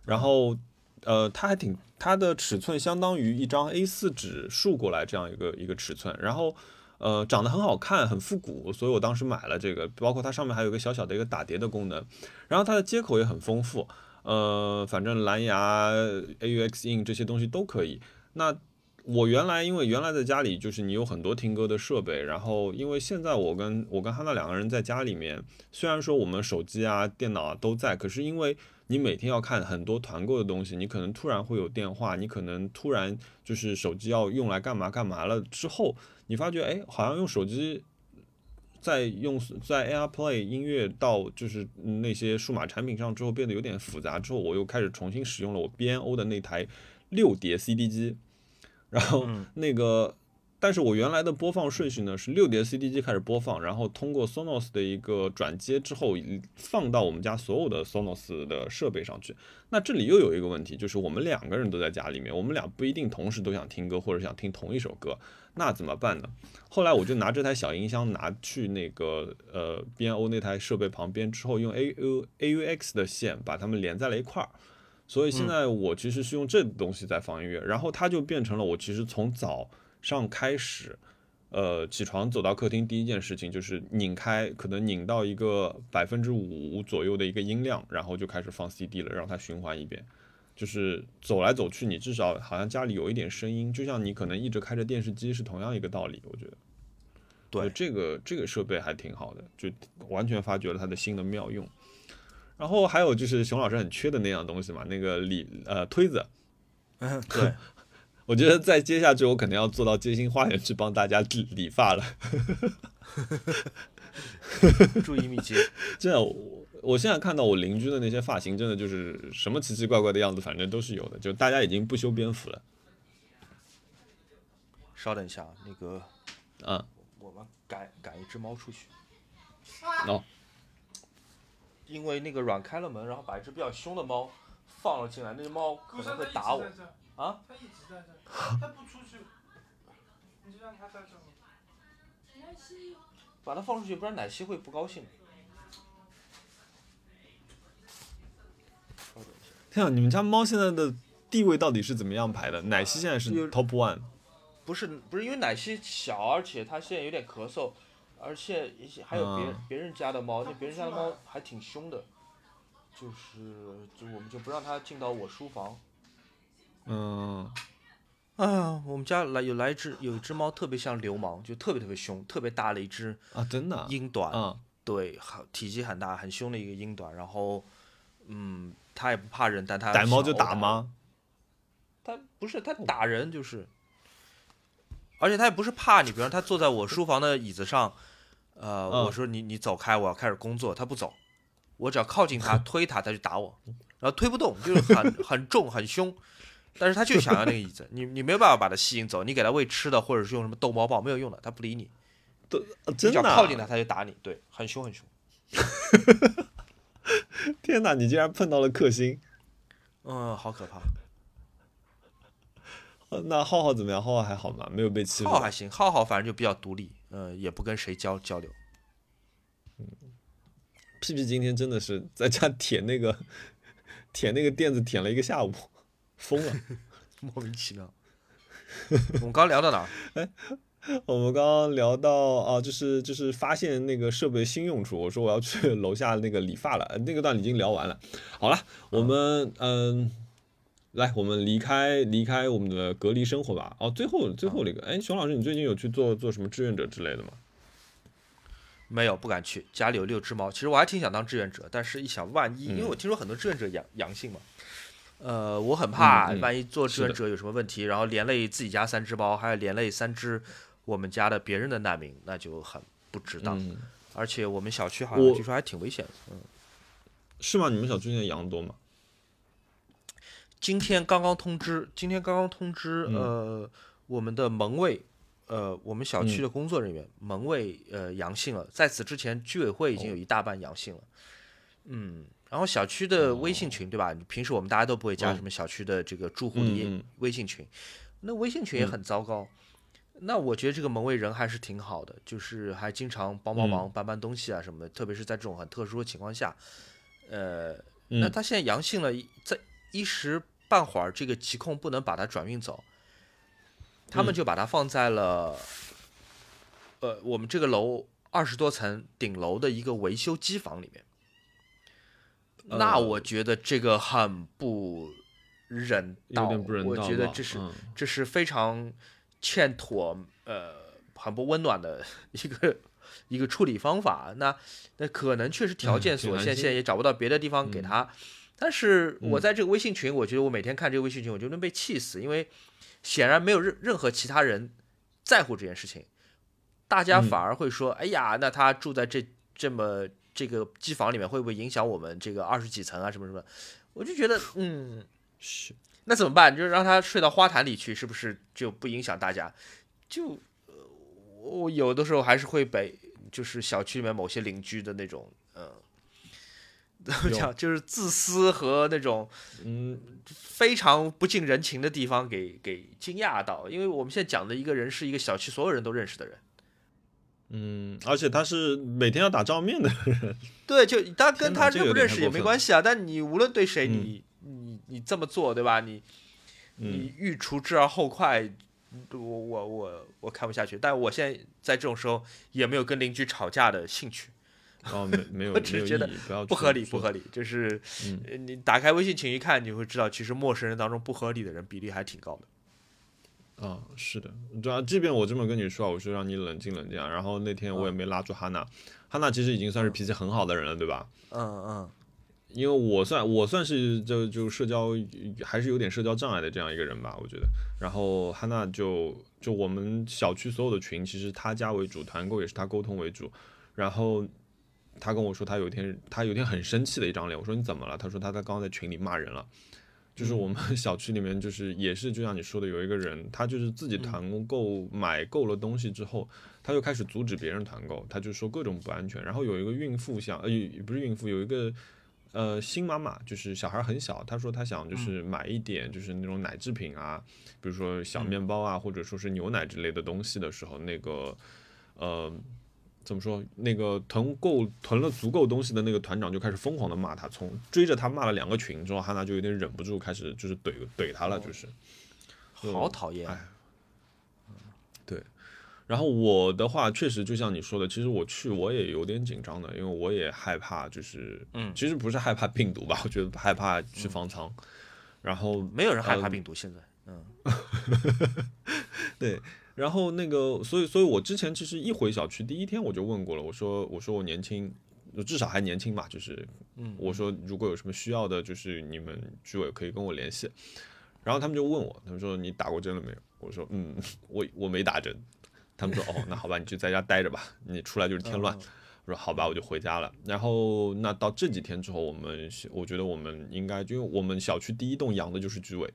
然后呃，它还挺。它的尺寸相当于一张 A4 纸竖过来这样一个一个尺寸，然后，呃，长得很好看，很复古，所以我当时买了这个。包括它上面还有一个小小的一个打碟的功能，然后它的接口也很丰富，呃，反正蓝牙、AUX in 这些东西都可以。那我原来因为原来在家里就是你有很多听歌的设备，然后因为现在我跟我跟哈娜两个人在家里面，虽然说我们手机啊、电脑啊都在，可是因为你每天要看很多团购的东西，你可能突然会有电话，你可能突然就是手机要用来干嘛干嘛了之后，你发觉哎，好像用手机在用在 AirPlay 音乐到就是那些数码产品上之后变得有点复杂，之后我又开始重新使用了我 BNO 的那台六碟 CD 机。然后那个，但是我原来的播放顺序呢是六碟 CD 机开始播放，然后通过 Sonos 的一个转接之后放到我们家所有的 Sonos 的设备上去。那这里又有一个问题，就是我们两个人都在家里面，我们俩不一定同时都想听歌或者想听同一首歌，那怎么办呢？后来我就拿这台小音箱拿去那个呃 BNO 那台设备旁边之后，用 AU AUX 的线把它们连在了一块儿。所以现在我其实是用这东西在放音乐，然后它就变成了我其实从早上开始，呃，起床走到客厅第一件事情就是拧开，可能拧到一个百分之五左右的一个音量，然后就开始放 CD 了，让它循环一遍。就是走来走去，你至少好像家里有一点声音，就像你可能一直开着电视机是同样一个道理。我觉得，对这个这个设备还挺好的，就完全发掘了它的新的妙用。然后还有就是熊老师很缺的那样东西嘛，那个理呃推子，嗯，对，[LAUGHS] 我觉得在接下去我肯定要做到街心花园去帮大家理理发了。[LAUGHS] 注意密集，[LAUGHS] 真的，我我现在看到我邻居的那些发型，真的就是什么奇奇怪怪的样子，反正都是有的，就大家已经不修边幅了。稍等一下，那个，嗯，我们赶赶一只猫出去。哦。因为那个软开了门，然后把一只比较凶的猫放了进来，那只猫可能会打我。啊？它一直在这，它不出去，你就让它在这。奶昔，把它放出去，不然奶昔会不高兴。天啊，你们家猫现在的地位到底是怎么样排的？奶昔现在是 top one。不是不是，因为奶昔小，而且它现在有点咳嗽。而且一些还有别人别人家的猫，那别人家的猫还挺凶的，就是就我们就不让它进到我书房。嗯，哎呀，我们家来有来一只有一只猫特别像流氓，就特别特别凶，特别大的一只啊，真的英短，嗯，对，很体积很大很凶的一个英短，然后嗯，它也不怕人，但它逮猫就打吗？它不是它打人就是，而且它也不是怕你，比方它坐在我书房的椅子上。呃，我说你你走开，我要开始工作。它不走，我只要靠近它 [LAUGHS] 推它，它就打我，然后推不动，就是很很重很凶，但是他就想要那个椅子，你你没有办法把他吸引走，你给他喂吃的或者是用什么逗猫棒没有用的，他不理你，都真的靠近他他就打你，对，很凶很凶。[LAUGHS] 天哪，你竟然碰到了克星，嗯，好可怕。那浩浩怎么样？浩浩还好吗？没有被欺负。浩还行，浩浩反正就比较独立。呃，也不跟谁交交流。嗯屁屁今天真的是在家舔那个舔那个垫子舔了一个下午，疯了，[LAUGHS] 莫名其妙。[LAUGHS] 我们刚聊到哪？哎，我们刚刚聊到啊，就是就是发现那个设备新用处。我说我要去楼下那个理发了，那个段已经聊完了。好了，我们嗯，来，我们离开离开我们的隔离生活吧。哦，最后最后那个，哎，熊老师，你最近有去做做什么志愿者之类的吗？没有，不敢去。家里有六只猫，其实我还挺想当志愿者，但是一想，万一，因为我听说很多志愿者阳阳性嘛，呃，我很怕万一做志愿者有什么问题，然后连累自己家三只猫，还有连累三只我们家的别人的难民，那就很不值当。而且我们小区好像据说还挺危险的，嗯，是吗？你们小区现在羊多吗？今天刚刚通知，今天刚刚通知，呃，我们的门卫。呃，我们小区的工作人员门卫呃阳性了，在此之前居委会已经有一大半阳性了，嗯，然后小区的微信群对吧？平时我们大家都不会加什么小区的这个住户的微信群，那微信群也很糟糕。那我觉得这个门卫人还是挺好的，就是还经常帮帮忙搬搬东西啊什么的，特别是在这种很特殊的情况下，呃，那他现在阳性了，在一时半会儿这个疾控不能把他转运走。他们就把它放在了，呃，我们这个楼二十多层顶楼的一个维修机房里面。那呃我觉得这个很不人道，有点不人道。我觉得这是、嗯这是非常欠妥，呃，很不温暖的 [LAUGHS] 一个一个处理方法。那那可能确实条哎件所限，现在也找不到别的地方给他。但是我嗯在这个微信群，我觉得我每天看这个微信群，我就能被气死，因为显然没有任任何其他人在乎这件事情，大家嗯反而会说：“哎呀，那他住在这这么这个机房里面，会不会影响我们这个二十几层啊什么什么？”我就觉得，嗯，是那怎么办？就是让他睡到花坛里去，是不是就不影响大家？就呃我有的时候还是会被就是小区里面某些邻居的那种，嗯，怎么讲，就是自私和那种嗯，非常不近人情的地方给给惊讶到，因为我们现在讲的一个人是一个小区所有人都认识的人，嗯，而且他是每天要打照面的，[LAUGHS] 对，就他跟他认不认识也没关系啊，但你无论对谁，嗯你你你这么做，对吧？你嗯你欲除之而后快，我我我我看不下去。但我现在在这种时候也没有跟邻居吵架的兴趣，哦，没没有，我只觉得不合理，不合理。就是、你打开微信群一看，你会知道，其实陌生人当中不合理的人比例还挺高的。啊、是的，对啊，即便我这么跟你说，我说让你冷静冷静啊，然后那天我也没拉住哈娜，哈娜其实已经算是脾气很好的人了，对吧？嗯嗯因为我算我算是就就社交还是有点社交障碍的这样一个人吧，我觉得。然后哈娜就就我们小区所有的群，其实她加为主，团购也是她沟通为主。然后她跟我说，她有一天她有一天很生气的一张脸，我说你怎么了？她说她在刚刚在群里骂人了。就是我们 [LAUGHS] 小区里面，就是也是就像你说的，有一个人，他就是自己团购买够了东西之后，他就开始阻止别人团购，他就说各种不安全。然后有一个孕妇想，呃，不是孕妇，有一个呃新妈妈，就是小孩很小，她说她想就是买一点就是那种奶制品啊，比如说小面包啊，或者说是牛奶之类的东西的时候，那个呃。怎么说？那个囤够囤了足够东西的那个团长就开始疯狂的骂他，从追着他骂了两个群之后，哈娜就有点忍不住，开始就是怼怼他了，就是。就好讨厌。哎然后我的话，确实就像你说的，其实我去我也有点紧张的，因为我也害怕，就是，嗯其实不是害怕病毒吧，我觉得害怕去方舱。然后没有人害怕嗯病毒，现在。嗯 [LAUGHS] 对，然后那个，所以，所以我之前其实一回小区第一天我就问过了，我说，我说我年轻，至少还年轻嘛，就是，嗯我说如果有什么需要的，就是你们居委可以跟我联系。然后他们就问我，他们说你打过针了没有？我说嗯，[LAUGHS] 我我没打针。他们说哦，那好吧，你就在家待着吧，你出来就是添乱。我说好吧，我就回家了。然后那到这几天之后，我们我觉得我们应该，因为我们小区第一栋养的就是居委，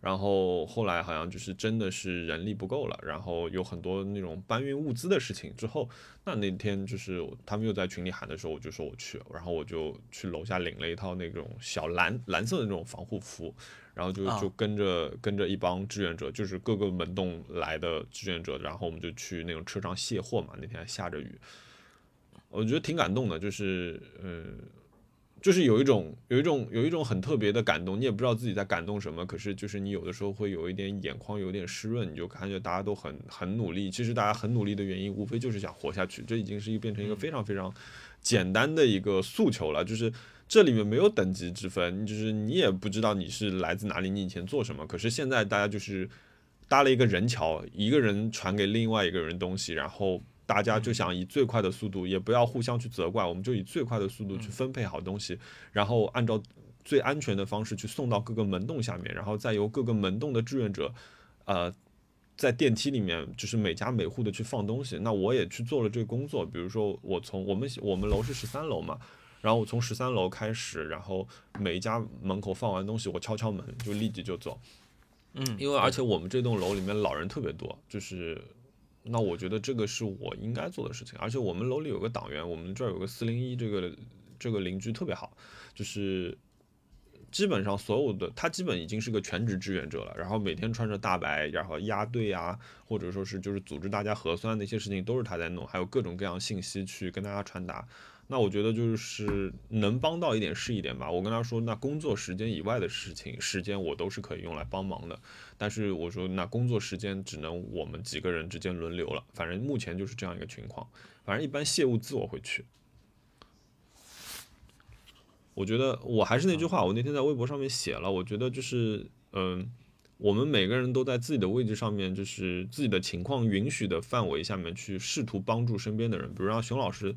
然后后来好像就是真的是人力不够了，然后有很多那种搬运物资的事情之后，那那天就是他们又在群里喊的时候，我就说我去，然后我就去楼下领了一套那种小蓝蓝色的那种防护服，然后就啊就跟着跟着一帮志愿者，就是各个门洞来的志愿者，然后我们就去那种车上卸货嘛，那天还下着雨，我觉得挺感动的，就是呃。就是有一种有一种有一种很特别的感动，你也不知道自己在感动什么，可是就是你有的时候会有一点眼眶有点湿润，你就感觉大家都很很努力。其实大家很努力的原因，无非就是想活下去，这已经是一个变成一个非常非常简单的一个诉求了。就是这里面没有等级之分，就是你也不知道你是来自哪里，你以前做什么，可是现在大家就是搭了一个人桥，一个人传给另外一个人东西，然后。大家就想以最快的速度，也不要互相去责怪，我们就以最快的速度去分配好东西，然后按照最安全的方式去送到各个门洞下面，然后再由各个门洞的志愿者，呃，在电梯里面就是每家每户的去放东西。那我也去做了这个工作，比如说我从我们我们楼是十三楼嘛，然后我从十三楼开始，然后每一家门口放完东西，我敲敲门就立即就走，嗯，因为而且我们这栋楼里面老人特别多，就是。那我觉得这个是我应该做的事情，而且我们楼里有个党员，我们这儿有个四零一，这个这个邻居特别好，就是基本上所有的他基本已经是个全职志愿者了，然后每天穿着大白，然后压队啊，或者说是就是组织大家核酸那些事情都是他在弄，还有各种各样信息去跟大家传达。那我觉得就是能帮到一点是一点吧。我跟他说，那工作时间以外的事情，时间我都是可以用来帮忙的。但是我说，那工作时间只能我们几个人之间轮流了。反正目前就是这样一个情况。反正一般卸物资我会去。我觉得我还是那句话，我那天在微博上面写了，我觉得就是嗯。我们每个人都在自己的位置上面，就是自己的情况允许的范围下面去试图帮助身边的人，比如让熊老师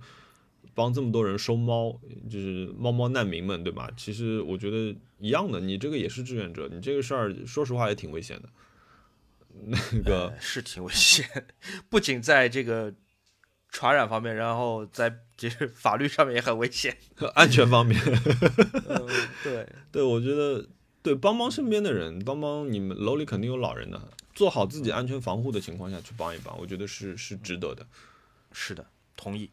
帮这么多人收猫，就是猫猫难民们，对吧？其实我觉得一样的，你这个也是志愿者，你这个事儿说实话也挺危险的。那个呃是挺危险，不仅在这个传染方面，然后在就是法律上面也很危险。[LAUGHS] 安全方面，[LAUGHS] 嗯，对，对我觉得对帮帮身边的人，帮帮你们楼里肯定有老人的，做好自己安全防护的情况下去帮一帮，我觉得是是值得的。是的，同意。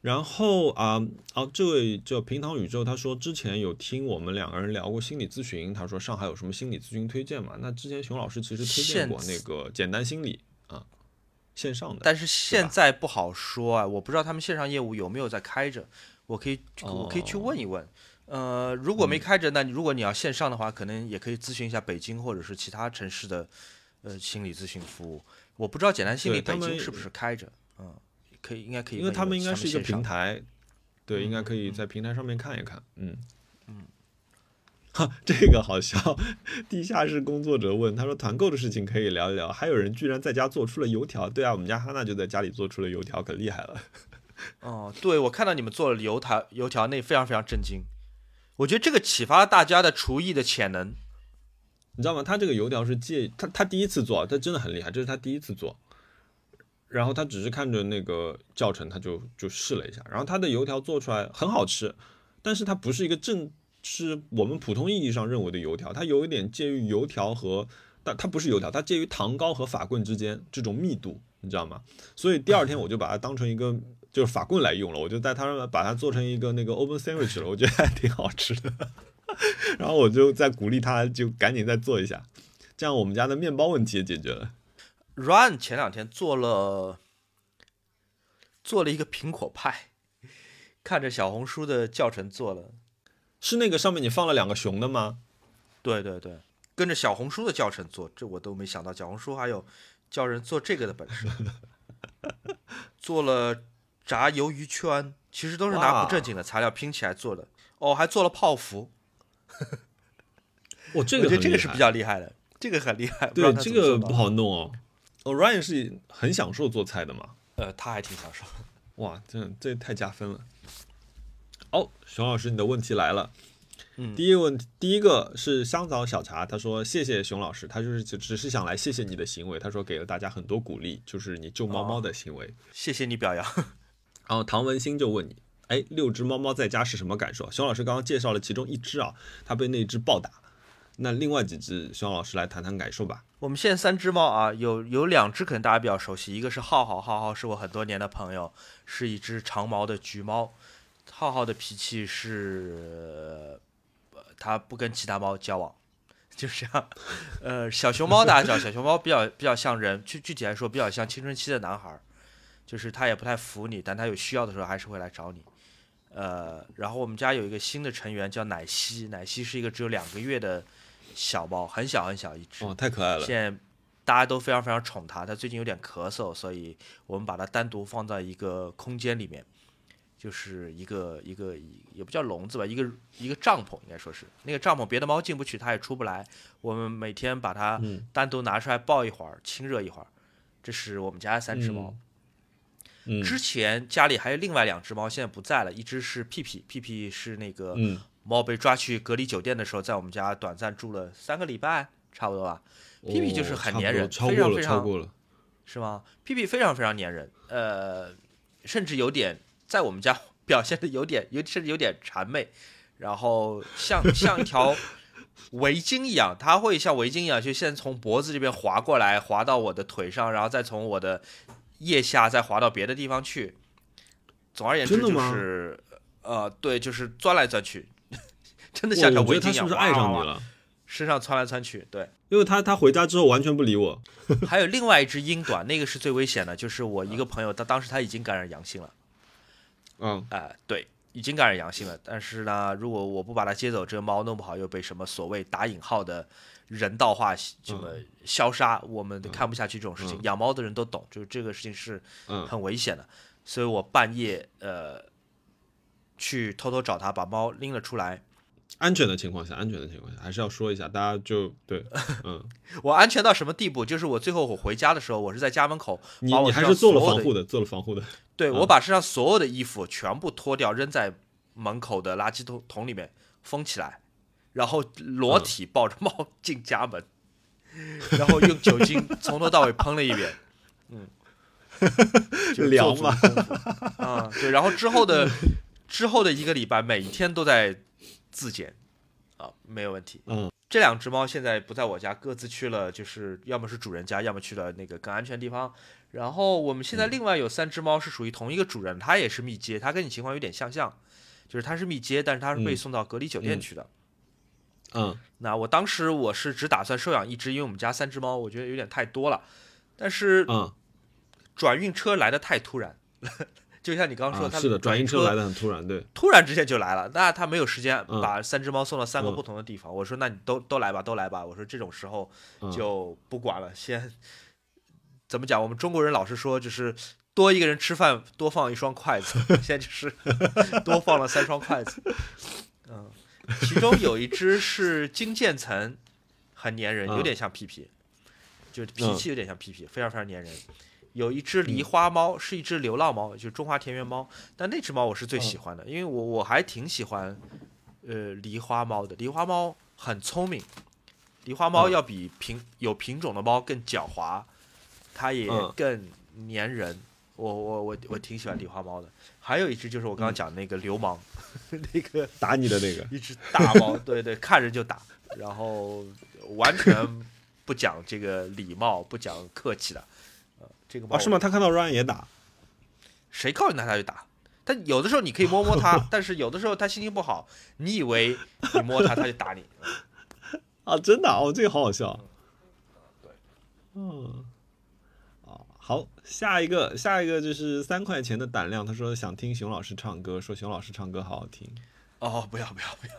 然后啊啊，这位叫平躺宇宙，他说之前有听我们两个人聊过心理咨询，他说上海有什么心理咨询推荐吗？那之前熊老师其实推荐过那个简单心理啊，线上的。但是现在不好说啊，我不知道他们线上业务有没有在开着，我可以我可以去问一问。呃，如果没开着，那如果你要线上的话，可能也可以咨询一下北京或者是其他城市的呃心理咨询服务。我不知道简单心理北京是不是开着，嗯，可以应该可以因为他们应该是一个平台，对，应该可以嗯在平台上面看一看，嗯嗯。[LAUGHS] 哈，这个好笑。地下室工作者问他说：“团购的事情可以聊一聊。”还有人居然在家做出了油条。对啊，我们家哈娜就在家里做出了油条，可厉害了。[LAUGHS] 哦，对，我看到你们做了油条，油条那非常非常震惊。我觉得这个启发了大家的厨艺的潜能。你知道吗？他这个油条是借他他第一次做，他真的很厉害，这是他第一次做。然后他只是看着那个教程，他就就试了一下，然后他的油条做出来很好吃，但是它不是一个正是我们普通意义上认为的油条，它有一点介于油条和，但它不是油条，它介于糖糕和法棍之间这种密度，你知道吗？所以第二天我就把它当成一个 [LAUGHS] 就是法棍来用了，我就在它上面把它做成一个那个 open sandwich 了，我觉得还挺好吃的。[LAUGHS] 然后我就在鼓励他，就赶紧再做一下，这样我们家的面包问题也解决了。Run 前两天做了做了一个苹果派，看着小红书的教程做了。是那个上面你放了两个熊的吗？对对对，跟着小红书的教程做，这我都没想到小红书还有教人做这个的本事。[LAUGHS] 做了炸鱿鱼圈，其实都是拿不正经的材料拼起来做的。哦，还做了泡芙，哇，这我个我觉得这个是比较厉害的，这个很厉害。对，这个不好弄哦。哦，Ryan 是很享受做菜的嘛？呃，他还挺享受。[LAUGHS] 哇，这这太加分了。哦，熊老师，你的问题来了。嗯第一个问题，第一个是香枣小茶，他说谢谢熊老师，他就是只只是想来谢谢你的行为，他说给了大家很多鼓励，就是你救猫猫的行为。谢谢你表扬。[LAUGHS] 然后唐文新就问你，哎，六只猫猫在家是什么感受？熊老师刚刚介绍了其中一只啊，它被那只暴打，那另外几只，熊老师来谈谈感受吧。我们现在三只猫啊，有有两只可能大家比较熟悉，一个是浩浩，浩浩是我很多年的朋友，是一只长毛的橘猫。浩浩的脾气是，呃它不跟其他猫交往，[LAUGHS] 就是这样。呃，小熊猫大家知道，小熊猫比较比较像人，具具体来说比较像青春期的男孩，就是他也不太服你，但他有需要的时候还是会来找你。呃，然后我们家有一个新的成员叫奶昔，奶昔是一个只有两个月的小猫，很小很小一只。哇，太可爱了。现在大家都非常非常宠它，它最近有点咳嗽，所以我们把它单独放在一个空间里面，就是一个一个也不叫笼子吧，一个一个帐篷应该说是那个帐篷，别的猫进不去，它也出不来。我们每天把它嗯单独拿出来抱一会儿，亲热一会儿。这是我们家的三只猫。嗯之前家里还有另外两只猫，现在不在了，一只是屁屁，屁屁是那个嗯猫被抓去隔离酒店的时候，在我们家短暂住了三个礼拜，差不多吧。屁屁就是很粘人超过了，非常非常超过了。是吗？屁屁非常非常粘人，呃，甚至有点在我们家 [LAUGHS] 表现的有点有甚至有点谄媚，然后像像一条 [LAUGHS] 围巾一样，它会像围巾一样，就先从脖子这边滑过来，滑到我的腿上，然后再从我的腋下再滑到别的地方去。总而言之就是，呃，对，就是钻来钻去，真的哇像条我觉得他围巾一样，是不是爱上你了？身上窜来窜去，对。因为他他回家之后完全不理我。[LAUGHS] 还有另外一只英短，那个是最危险的，就是我一个朋友，他当时他已经感染阳性了，嗯，啊、对，已经感染阳性了。但是呢，如果我不把它接走，这个猫弄不好又被什么所谓打引号的人道化什么消杀，我们都看不下去这种事情。嗯养猫的人都懂，就是这个事情是嗯很危险的。所以我半夜呃去偷偷找他，把猫拎了出来。安全的情况下，安全的情况下，还是要说一下，大家就对，[LAUGHS] 嗯，我安全到什么地步？就是我最后我回家的时候，我是在家门口，你你还是做了防护的，做了防护的，对，嗯。我把身上所有的衣服全部脱掉，扔在门口的垃圾桶桶里面封起来，然后裸嗯体抱着猫进家门，[LAUGHS] 然后用酒精从头到尾喷了一遍，嗯，[LAUGHS] 就凉嘛啊，对，然后之后的之后的一个礼拜，每一天都在自检啊，没有问题。嗯，这两只猫现在不在我家，各自去了，就是要么是主人家，要么去了那个更安全的地方。然后我们现在另外有三只猫是属于同一个主人，它也是密接，它跟你情况有点相像，就是它是密接，但是它是被嗯送到隔离酒店嗯去的。嗯那我当时我是只打算收养一只，因为我们家三只猫，我觉得有点太多了。但是嗯转运车来的太突然，就像你刚刚说，它啊是的，转运运车来的很突然，对，突然之间就来了，那他没有时间嗯把三只猫送到三个嗯不同的地方。我说那你都都来吧，都来吧。我说这种时候嗯就不管了，先怎么讲？我们中国人老是说就是。多一个人吃饭，多放一双筷子。[LAUGHS] 现在就是 [LAUGHS] 多放了三双筷子。嗯，其中有一只是金渐层，很粘人，有嗯点像屁屁，就是脾气有点像屁屁，非常非常粘人。有一只狸花猫，是一只流浪猫，就是中华田园猫。但那只猫我是最喜欢的，因为我我还挺喜欢，呃，狸花猫的。狸花猫很聪明，狸花猫嗯要比品有品种的猫更狡猾，它也嗯更粘人。我我我我挺喜欢狸花猫的。还有一只就是我刚刚讲的那个流氓，[LAUGHS] 那个打你的那个，[LAUGHS] 一只大猫，[LAUGHS] 对对，看人就打，然后完全不讲这个礼貌，不讲客气的。呃，这个猫哦，是吗？他看到 Ryan 也打，谁靠近他他就打。但有的时候你可以摸摸他，[LAUGHS] 但是有的时候他心情不好，你以为你摸他他就打你。[LAUGHS] 啊，真的哦，这个好好笑。对，嗯，哦，好，下一个，下一个就是三块钱的胆量，他说想听熊老师唱歌，说熊老师唱歌好好听。哦，不要不要不要，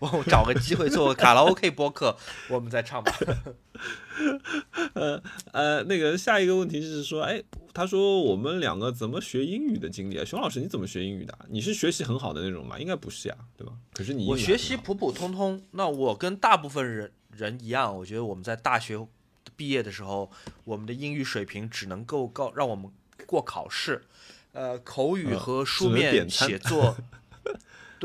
我找个机会做个卡拉 OK 播客，我们再唱吧。[LAUGHS] 呃呃，那个下一个问题就是说，哎，他说我们两个怎么学英语的经历啊？熊老师你怎么学英语的啊？你是学习很好的那种吗？应该不是呀，对吧？可是你我学习普普通通，那我跟大部分人人一样，我觉得我们在大学毕业的时候，我们的英语水平只能够告让我们过考试，呃，口语嗯和书面写作，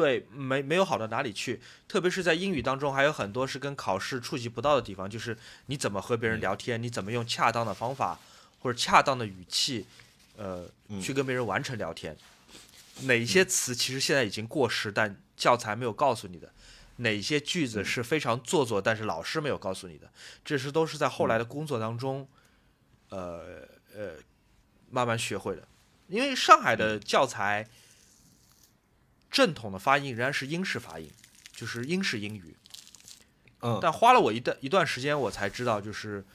对，没没有好到哪里去。特别是在英语当中，还有很多是跟考试触及不到的地方，就是你怎么和别人嗯聊天，你怎么用恰当的方法或者恰当的语气，呃，嗯去跟别人完成聊天。哪些词其实现在已经过时，但教材没有告诉你的；哪些句子是非常做作，但是老师没有告诉你的，这是都是在后来的工作当中，呃呃，慢慢学会的。因为上海的教材正统的发音仍然是英式发音，就是英式英语。嗯但花了我一段一段时间，我才知道，就是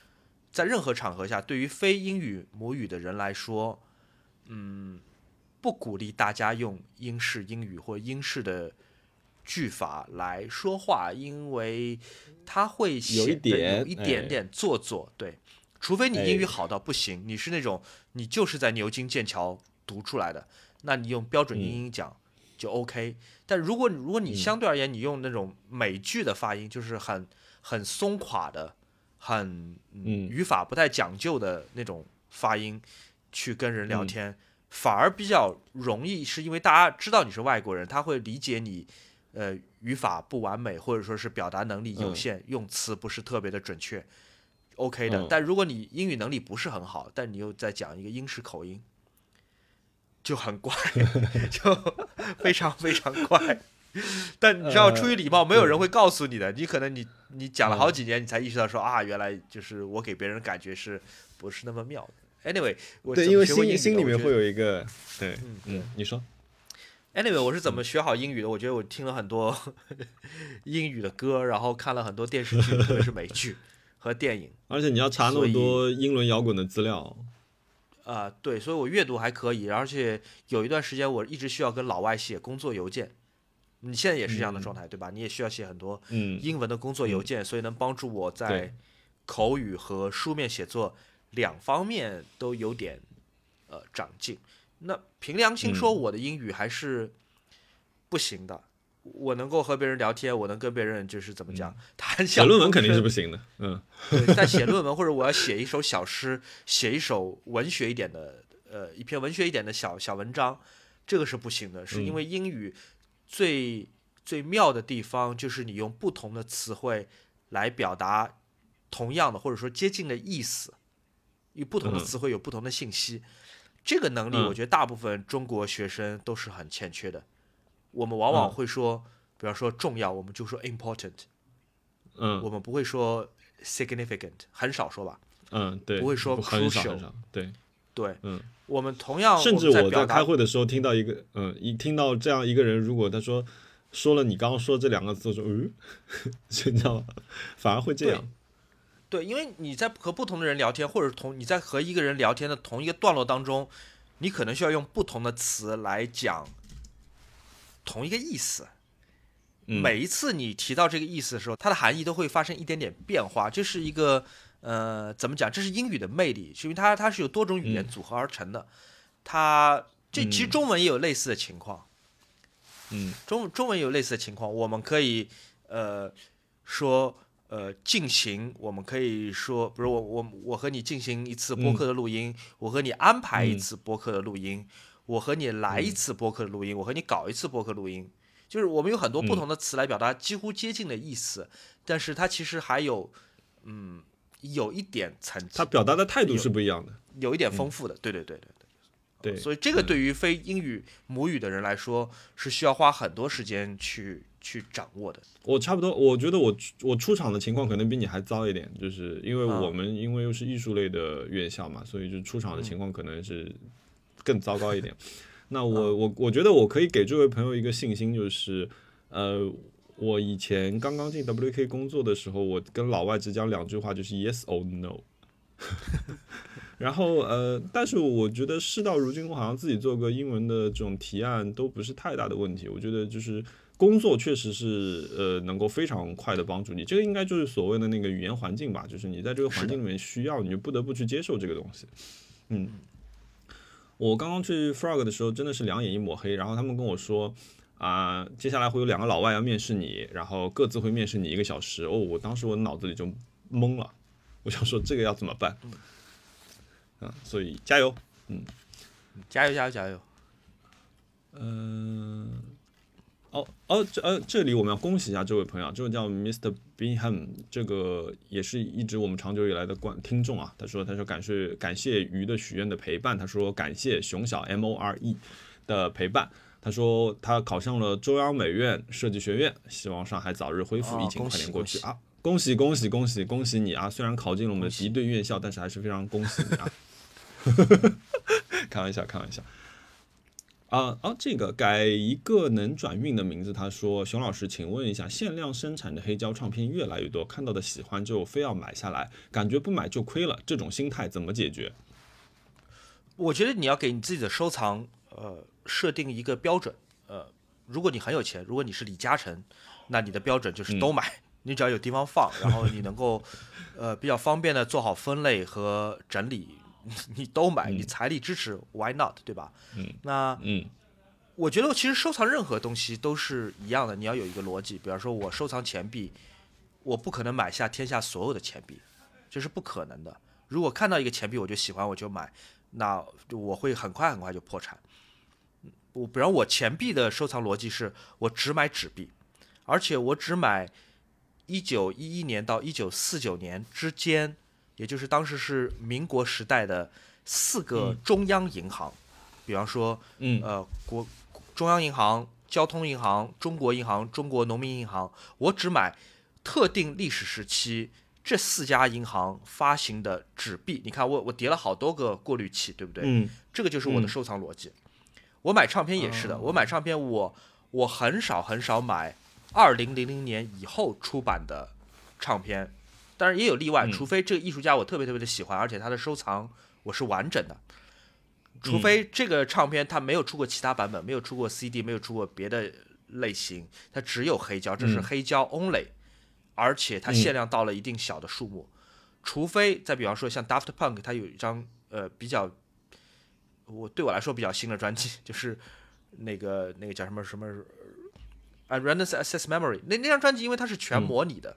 在任何场合下，对于非英语母语的人来说，嗯，不鼓励大家用英式英语或英式的句法来说话，因为它会有一显得点有一点哎点做作。对，除非你哎英语好到不行，你是那种你就是在牛津、剑桥读出来的，那你用标准英音讲就 OK。但如果如果你嗯相对而言，你用那种美剧的发音，就是很很松垮的、很嗯语法不太讲究的那种发音去跟人聊嗯天，反而比较容易，是因为大家知道你是外国人，他会理解你。呃，语法不完美，或者说是表达能力有嗯限，用词不是特别的准确，OK 的。嗯但如果你英语能力不是很好，但你又在讲一个英式口音，就很怪，[LAUGHS] 就非常非常怪。但你知道，呃出于礼貌，没有人会告诉你的。你可能你你讲了好嗯几年，你才意识到说啊，原来就是我给别人感觉是不是那么妙的。Anyway，我对，因为学会英语心心里面会有一个，对，嗯嗯，你说，Anyway，我是怎么学好英语的？我觉得我听了很多 [LAUGHS] 英语的歌，然后看了很多电视剧，特别是美剧和电影。[LAUGHS] 而且你要查那么多英伦摇滚的资料，啊、对，所以我阅读还可以，而且有一段时间我一直需要跟老外写工作邮件。你现在也是这样的状态，对吧？你也需要写很多嗯，英文的工作邮件，所以能帮助我在口语和书面写作两方面都有点呃长进。那凭良心说，嗯我的英语还是不行的。我能够和别人聊天，我能跟别人就是怎么讲谈 [LAUGHS] 写论文肯定是不行的，嗯对，在写论文 [LAUGHS] 或者我要写一首小诗，写一首文学一点的，呃，一篇文学一点的小小文章，这个是不行的，是因为英语最最妙的地方就是你用不同的词汇来表达同样的或者说接近的意思，与不同的嗯词汇有不同的信息，这个能力嗯我觉得大部分中国学生都是很欠缺的。我们往往嗯会说，比方说重要，我们就说 important，嗯我们不会说 significant，很少说吧。嗯，对，不会说很少 crucial 对，对，嗯，我们同样，甚至我在开会的时候听到一个，嗯，一听到这样一个人，如果他说说了你刚刚说这两个字，我说嗯，[LAUGHS] 你知道吗？反而会这样，对，因为你在和不同的人聊天，或者同你在和一个人聊天的同一个段落当中，你可能需要用不同的词来讲同一个意思。嗯每一次你提到这个意思的时候，它的含义都会发生一点点变化。这是一个呃，怎么讲？这是英语的魅力，是因为它它是有多种语言嗯组合而成的。它这其实嗯中文也有类似的情况。嗯中中文有类似的情况，我们可以呃说呃进行，我们可以说，比如我我我和你进行一次播客的录音，我和你安排一嗯次播客的录音，我和你来一次播客的录音，我和你搞一次播客录音，就是我们有很多不同的词来表达几乎接近的意思，但是它其实还有嗯有一点层次，它表达的态度是不一样的，有一点丰富的，对对对对。对，所以这个对于非英语母语的人来说，是需要花很多时间去去掌握的。我差不多，我觉得我我出场的情况可能比你还糟一点，就是因为啊我们因为又是艺术类的院校嘛，所以就出场的情况可能是更糟糕一点。[LAUGHS] 那我我我觉得我可以给这位朋友一个信心，就是呃，我以前刚刚进 WK 工作的时候，我跟老外只讲两句话，就是 yes or no。[LAUGHS] 然后呃，但是我觉得事到如今，我好像自己做个英文的这种提案都不是太大的问题。我觉得就是工作确实是呃能够非常快的帮助你，这个应该就是所谓的那个语言环境吧，就是你在这个环境里面需要，你就不得不去接受这个东西。嗯，我刚刚去 Frog 的时候真的是两眼一抹黑，然后他们跟我说啊、接下来会有两个老外要面试你，然后各自会面试你一个小时。哦，我当时我脑子里就懵了，我想说这个要怎么办？啊，所以加油。嗯加油加油加油！嗯，哦哦，这呃，这里我们要恭喜一下这位朋友，这位叫 Mr. Bingham，这个也是一直我们长久以来的观听众啊。他说，他说感谢感谢鱼的许愿的陪伴，他说感谢熊小 M O R E 的陪伴。他说他考上了中央美院设计学院，希望上海早日恢复，哦疫情快点过去啊！恭喜恭喜恭喜恭喜你啊！虽然考进了我们的敌对院校，但是还是非常恭喜你啊！[LAUGHS] 开玩笑，开玩笑。啊啊，这个改一个能转运的名字。他说：“熊老师，请问一下，限量生产的黑胶唱片越来越多，看到的喜欢就非要买下来，感觉不买就亏了，这种心态怎么解决我觉得你要给你自己的收藏呃设定一个标准。呃，如果你很有钱，如果你是李嘉诚，那你的标准就是都买，你只要有地方放，然后你能够呃比较方便的做好分类和整理，你都买，你财力支持，Why not？对吧？嗯，那？”嗯我觉得其实收藏任何东西都是一样的，你要有一个逻辑。比方说，我收藏钱币，我不可能买下天下所有的钱币，这是不可能的。如果看到一个钱币我就喜欢我就买，那我会很快很快就破产。我比方我钱币的收藏逻辑是我只买纸币，而且我只买一九一一年到一九四九年之间，也就是当时是民国时代的四个中央银行，比方说嗯呃国中央银行、交通银行、中国银行、中国农民银行，我只买特定历史时期这四家银行发行的纸币。你看我我叠了好多个过滤器，对不对？嗯这个就是我的嗯收藏逻辑。我买唱片也是的，我买唱片我我很少很少买二零零零年以后出版的唱片，当然也有例外，嗯。除非这个艺术家我特别特别的喜欢，而且他的收藏我是完整的。除非这个唱片它没有出过其他版本，没有出过 CD，没有出过别的类型，它只有黑胶，这是嗯。黑胶 only，、而且它限量到了一定小的数目。除非再比方说像 Daft Punk，它有一张呃比较，我对我来说比较新的专辑，就是那个那个叫什么什么啊，Random Access Memory 那那张专辑，因为它是全嗯。模拟的，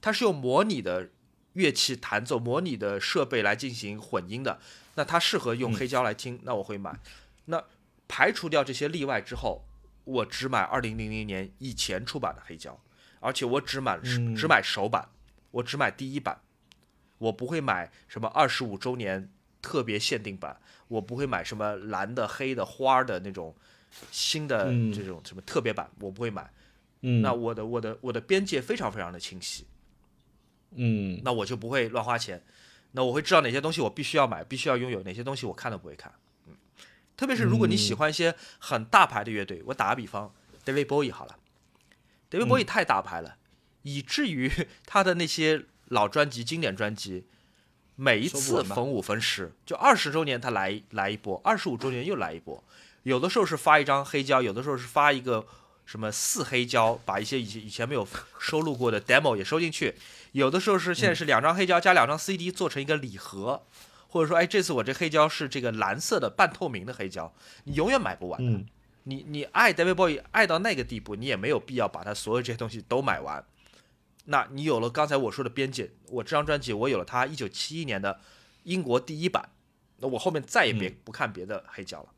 它是用模拟的乐器弹奏、模拟的设备来进行混音的，那它适合用嗯。黑胶来听，那我会买。那排除掉这些例外之后，我只买二零零零年以前出版的黑胶，而且我只买、嗯。只买首版，我只买第一版，我不会买什么二十五周年特别限定版，我不会买什么蓝的、黑的、花儿的那种新的嗯。这种什么特别版，我不会买。嗯，那我的我的我的边界非常非常的清晰，嗯那我就不会乱花钱。那我会知道哪些东西我必须要买，必须要拥有，哪些东西我看都不会看。嗯，特别是如果你喜欢一些很大牌的乐队，我打个比方，David Bowie 好了，David 嗯 Bowie 太大牌了，以至于 [LAUGHS] 他的那些老专辑、经典专辑，每一次逢五逢十，就二十周年他来来一波，二十五周年又来一波，有的时候是发一张黑胶，有的时候是发一个什么四黑胶，把一些以前以前没有收录过的 demo 也收进去，有的时候是现在是两张黑胶加两张 CD 做成一个礼盒，或者说，哎，这次我这黑胶是这个蓝色的半透明的黑胶，你永远买不完的。嗯你你爱 David Bowie 爱到那个地步，你也没有必要把他所有这些东西都买完。那你有了刚才我说的边界，我这张专辑我有了它一九七一年的英国第一版，那我后面再也别嗯不看别的黑胶了。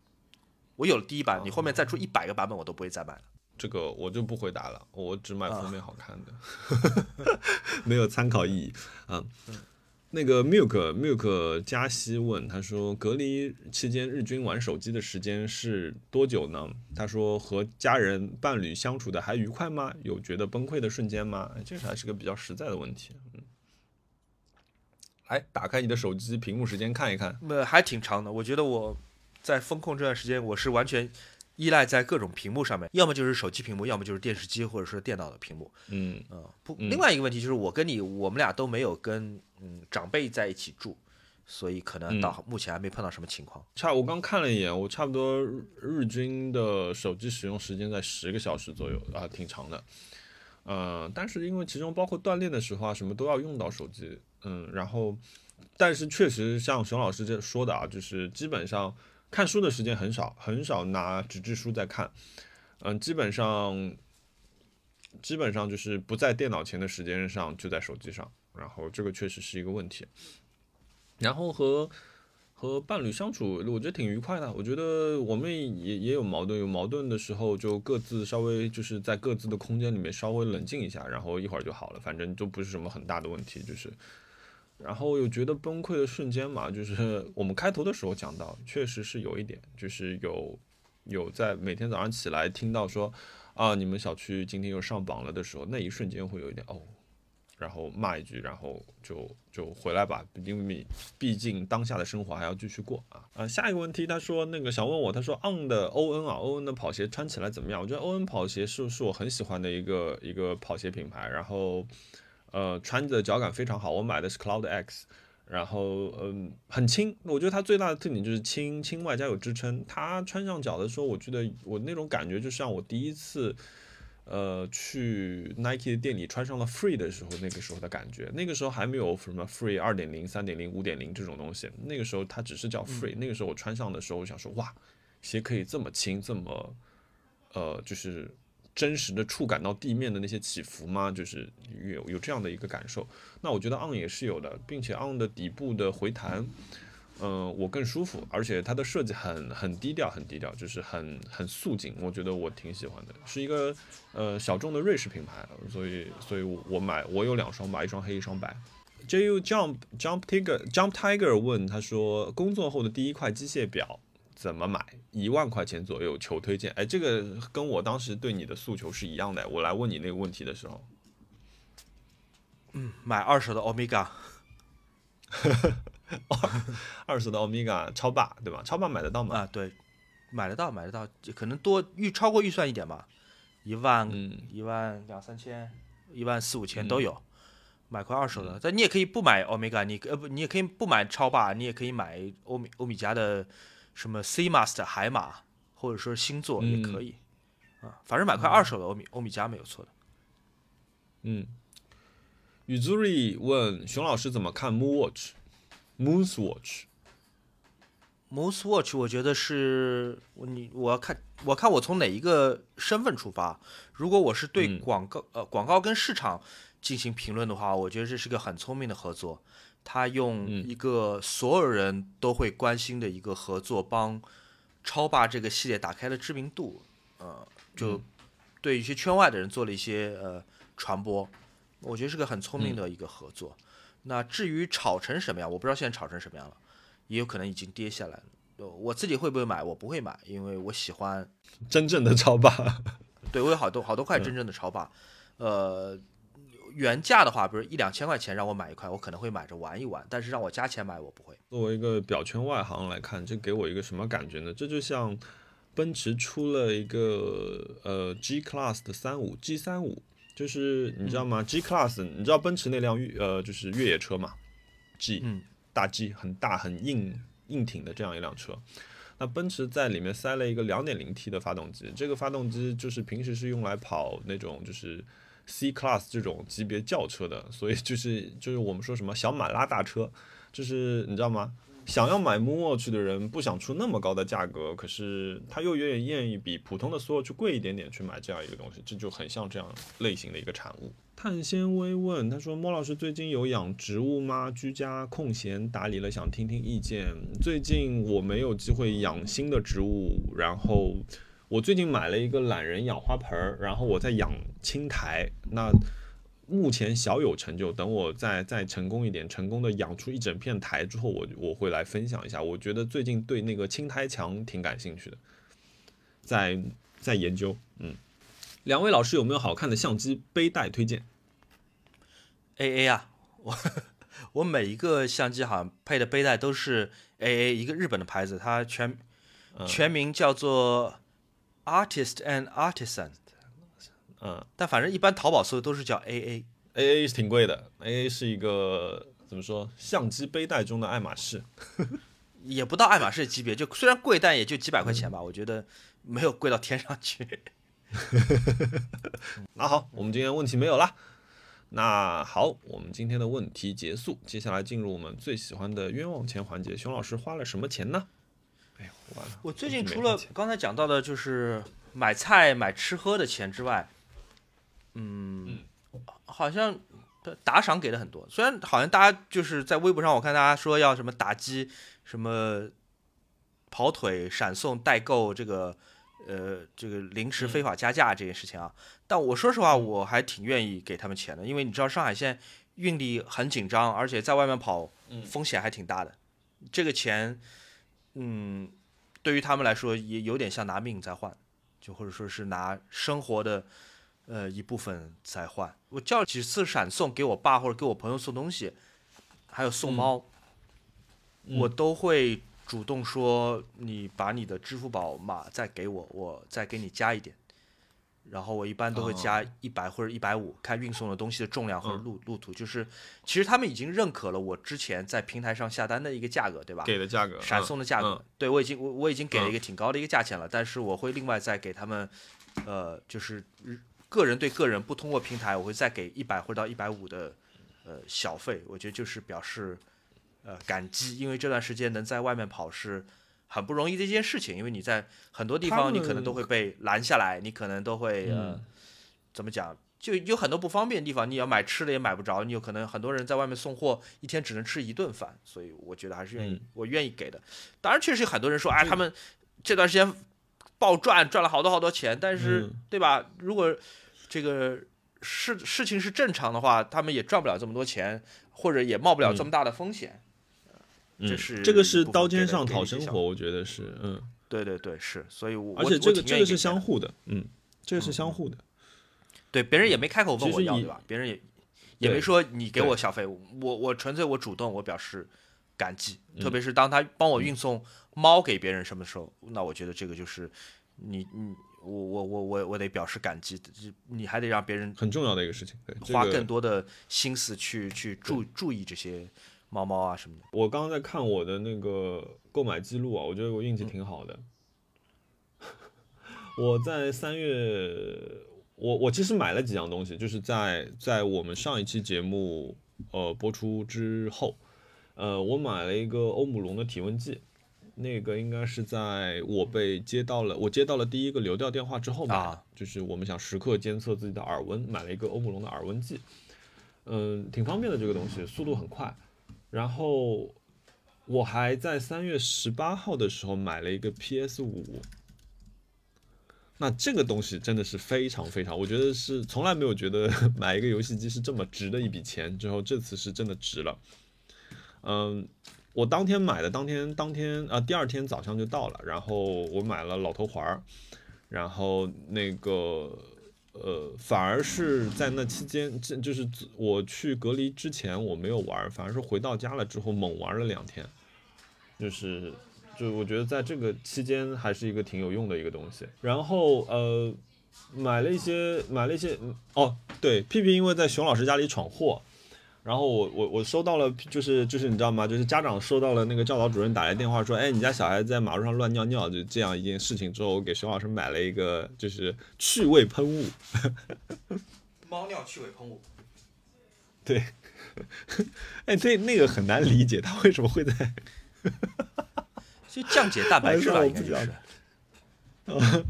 我有了第一版，你后面再出一百个版本，我都不会再买了。这个我就不回答了，我只买封面好看的，[LAUGHS] 没有参考意义啊。那个 Milk Milk 加西问他说，隔离期间日均玩手机的时间是多久呢？他说和家人伴侣相处的还愉快吗？有觉得崩溃的瞬间吗？哎这还是个比较实在的问题。嗯，来打开你的手机屏幕时间看一看。呃，还挺长的。我觉得我在风控这段时间，我是完全依赖在各种屏幕上面，要么就是手机屏幕，要么就是电视机或者说电脑的屏幕。嗯嗯，不，嗯另外一个问题就是我跟你，我们俩都没有跟嗯长辈在一起住，所以可能嗯到目前还没碰到什么情况。差我刚看了一眼，我差不多日日均的手机使用时间在十个小时左右啊，挺长的。嗯、但是因为其中包括锻炼的时候啊，什么都要用到手机，嗯，然后，但是确实像熊老师这说的啊，就是基本上看书的时间很少，很少拿纸质书在看，嗯，基本上，基本上就是不在电脑前的时间上就在手机上，然后这个确实是一个问题。然后和和伴侣相处，我觉得挺愉快的。我觉得我们也也有矛盾，有矛盾的时候就各自稍微就是在各自的空间里面稍微冷静一下，然后一会儿就好了，反正都不是什么很大的问题，就是。然后有觉得崩溃的瞬间嘛，就是 [LAUGHS] 我们开头的时候讲到，确实是有一点，就是有有在每天早上起来听到说啊，你们小区今天又上榜了的时候，那一瞬间会有一点哦，然后骂一句，然后就就回来吧，因为毕竟当下的生活还要继续过啊。啊，下一个问题，他说那个想问我，他说 On 的欧恩啊，欧恩的跑鞋穿起来怎么样？我觉得欧恩跑鞋是是我很喜欢的一个一个跑鞋品牌，然后呃穿着脚感非常好，我买的是 Cloud X。然后，嗯，很轻。我觉得它最大的特点就是轻，轻外加有支撑。它穿上脚的时候，我觉得我那种感觉就像我第一次，呃，去 Nike 的店里穿上了 Free 的时候，那个时候的感觉。那个时候还没有什么 Free 二点零、三点零、五点零这种东西，那个时候它只是叫 Free、那个时候我穿上的时候，我想说，哇，鞋可以这么轻，这么，呃，就是真实的触感到地面的那些起伏吗？就是有有这样的一个感受。那我觉得 On 也是有的，并且 On 的底部的回弹，嗯、我更舒服，而且它的设计很很低调，很低调，就是很很素净，我觉得我挺喜欢的，是一个呃小众的瑞士品牌，所以所以我买我有两双吧，一双黑一双白。JU Jump Jump Tiger Jump Tiger 问他说，工作后的第一块机械表怎么买？一万块钱左右，求推荐。哎，这个跟我当时对你的诉求是一样的。我来问你那个问题的时候，嗯买二手的 Omega，[LAUGHS] 二手的欧米伽超霸对吧？超霸买得到吗？啊，对，买得到，买得到，可能多预超过预算一点吧，一万、嗯一万两三千，一万四五千都有。买块二手的，但你也可以不买欧米伽你呃不，你也可以不买超霸，你也可以买欧米欧米茄的什么 C Master 海马，或者说星座也可以、啊，反正买块二手的欧米欧米茄没有错的。嗯。雨 z u 问熊老师怎么看 Moon Watch？Moon's Watch？Moose Watch，我觉得是我你我要看我看我从哪一个身份出发。如果我是对嗯广告、呃广告跟市场进行评论的话，我觉得这是个很聪明的合作。他用嗯一个所有人都会关心的一个合作，帮超霸这个系列打开了知名度，呃，就嗯对一些圈外的人做了一些呃传播，我觉得是个很聪明嗯的一个合作。那至于炒成什么样，我不知道现在炒成什么样了，也有可能已经跌下来了。呃我自己会不会买？我不会买，因为我喜欢，真正的超霸，对我有好多好多块真正的超霸，呃，原价的话，比如一两千块钱让我买一块，我可能会买着玩一玩，但是让我加钱买，我不会。作为一个表圈外行来看，这给我一个什么感觉呢？这就像奔驰出了一个呃 G Class 的三五 G 三五，就是你知道吗、g Class 你知道奔驰那辆越呃就是越野车嘛？G 嗯大 G 很大很硬硬挺的这样一辆车。那奔驰在里面塞了一个 2.0T 的发动机，这个发动机就是平时是用来跑那种就是 C Class 这种级别轿车的，所以就是就是我们说什么小马拉大车，就是你知道吗？想要买 Mooch 的人不想出那么高的价格，可是他又愿意愿意比普通的 Swatch 贵一点点去买这样一个东西，这就很像这样类型的一个产物。碳纤维问他说：“莫老师最近有养植物吗？居家空闲打理了，想听听意见。最近我没有机会养新的植物，然后我最近买了一个懒人养花盆儿，然后我在养青苔。那目前小有成就，等我再再成功一点，成功的养出一整片苔之后，我我会来分享一下。我觉得最近对那个青苔墙挺感兴趣的，在在研究。嗯，两位老师有没有好看的相机背带推荐？A A 啊，我我每一个相机好像配的背带都是 A A，一个日本的牌子，它全嗯全名叫做 Artist and Artisan，嗯但反正一般淘宝搜的都是叫 A A。，A A 是挺贵的，A A 是一个怎么说，相机背带中的爱马仕。[LAUGHS] 也不到爱马仕级别，就虽然贵，但也就几百块钱吧，我觉得没有贵到天上去。[LAUGHS] 那好，我们今天问题没有了。那好，我们今天的问题结束，接下来进入我们最喜欢的冤枉钱环节。熊老师花了什么钱呢？哎呦，完了！我最近除了刚才讲到的，就是买菜、买吃喝的钱之外，嗯，好像打赏给的很多。虽然好像大家就是在微博上，我看大家说要什么打击、什么跑腿、闪送、代购这个。呃，这个临时非法加价这件事情啊，但我说实话，我还挺愿意给他们钱的，因为你知道上海现在运力很紧张，而且在外面跑风险还挺大的。这个钱，嗯，对于他们来说也有点像拿命在换，就或者说是拿生活的呃一部分在换。我叫几次闪送给我爸或者给我朋友送东西，还有送猫，我都会主动说你把你的支付宝码再给我，我再给你加一点。然后我一般都会加一百或者一百五，看运送的东西的重量或者路路途。就是其实他们已经认可了我之前在平台上下单的一个价格，对吧？给的价格，闪送的价格，嗯对我已经我我已经给了一个挺高的一个价钱了，但是我会另外再给他们，呃，就是个人对个人不通过平台，我会再给一百或者到一百五的呃小费，我觉得就是表示呃感激，因为这段时间能在外面跑是很不容易的一件事情，因为你在很多地方你可能都会被拦下来，你可能都会呃、嗯怎么讲？就有很多不方便的地方，你要买吃的也买不着，你有可能很多人在外面送货，一天只能吃一顿饭，所以我觉得还是愿意，嗯我愿意给的。当然，确实有很多人说，哎，他们这段时间暴赚，赚了好多好多钱，但是、嗯对吧？如果这个事事情是正常的话，他们也赚不了这么多钱，或者也冒不了这么大的风险。嗯这是这个是刀尖上讨生活，我觉得是，嗯，对对对，是，所以我而且这个这个是相互的，嗯，这个是相互的，对，别人也没开口问我要，对吧？别人也也没说你给我小费，我我纯粹我主动，我表示感激。嗯特别是当他帮我运送猫给别人什么时候，那我觉得这个就是你你我我我我我得表示感激，这你还得让别人很重要的一个事情。对，花更多的心思去去注注意这些猫猫啊什么的。我刚刚在看我的那个购买记录啊，我觉得我运气挺好的。[LAUGHS] 我在三月，我我其实买了几样东西，就是在在我们上一期节目呃播出之后，呃，我买了一个欧姆龙的体温计。那个应该是在我被接到了，我接到了第一个流调电话之后买的，啊就是我们想时刻监测自己的耳温，买了一个欧姆龙的耳温计，嗯，挺方便的这个东西，速度很快。然后我还在三月十八号的时候买了一个 PS 五，那这个东西真的是非常非常，我觉得是从来没有觉得 [LAUGHS] 买一个游戏机是这么值的一笔钱，之后这次是真的值了。嗯，我当天买的，当天当天啊、第二天早上就到了，然后我买了老头环儿，然后那个呃，反而是在那期间，这就是我去隔离之前我没有玩，反而是回到家了之后猛玩了两天，就是就我觉得在这个期间还是一个挺有用的一个东西。然后呃，买了一些买了一些哦，对，屁屁因为在熊老师家里闯祸。然后我我我收到了，就是就是你知道吗？就是家长收到了那个教导主任打来电话说，哎，你家小孩在马路上乱尿尿，就这样一件事情之后，我给熊老师买了一个就是趣味喷雾，猫尿趣味喷雾，[LAUGHS] 对，哎，这那个很难理解，他为什么会在 [LAUGHS] 就降解蛋白质吧，应该就是。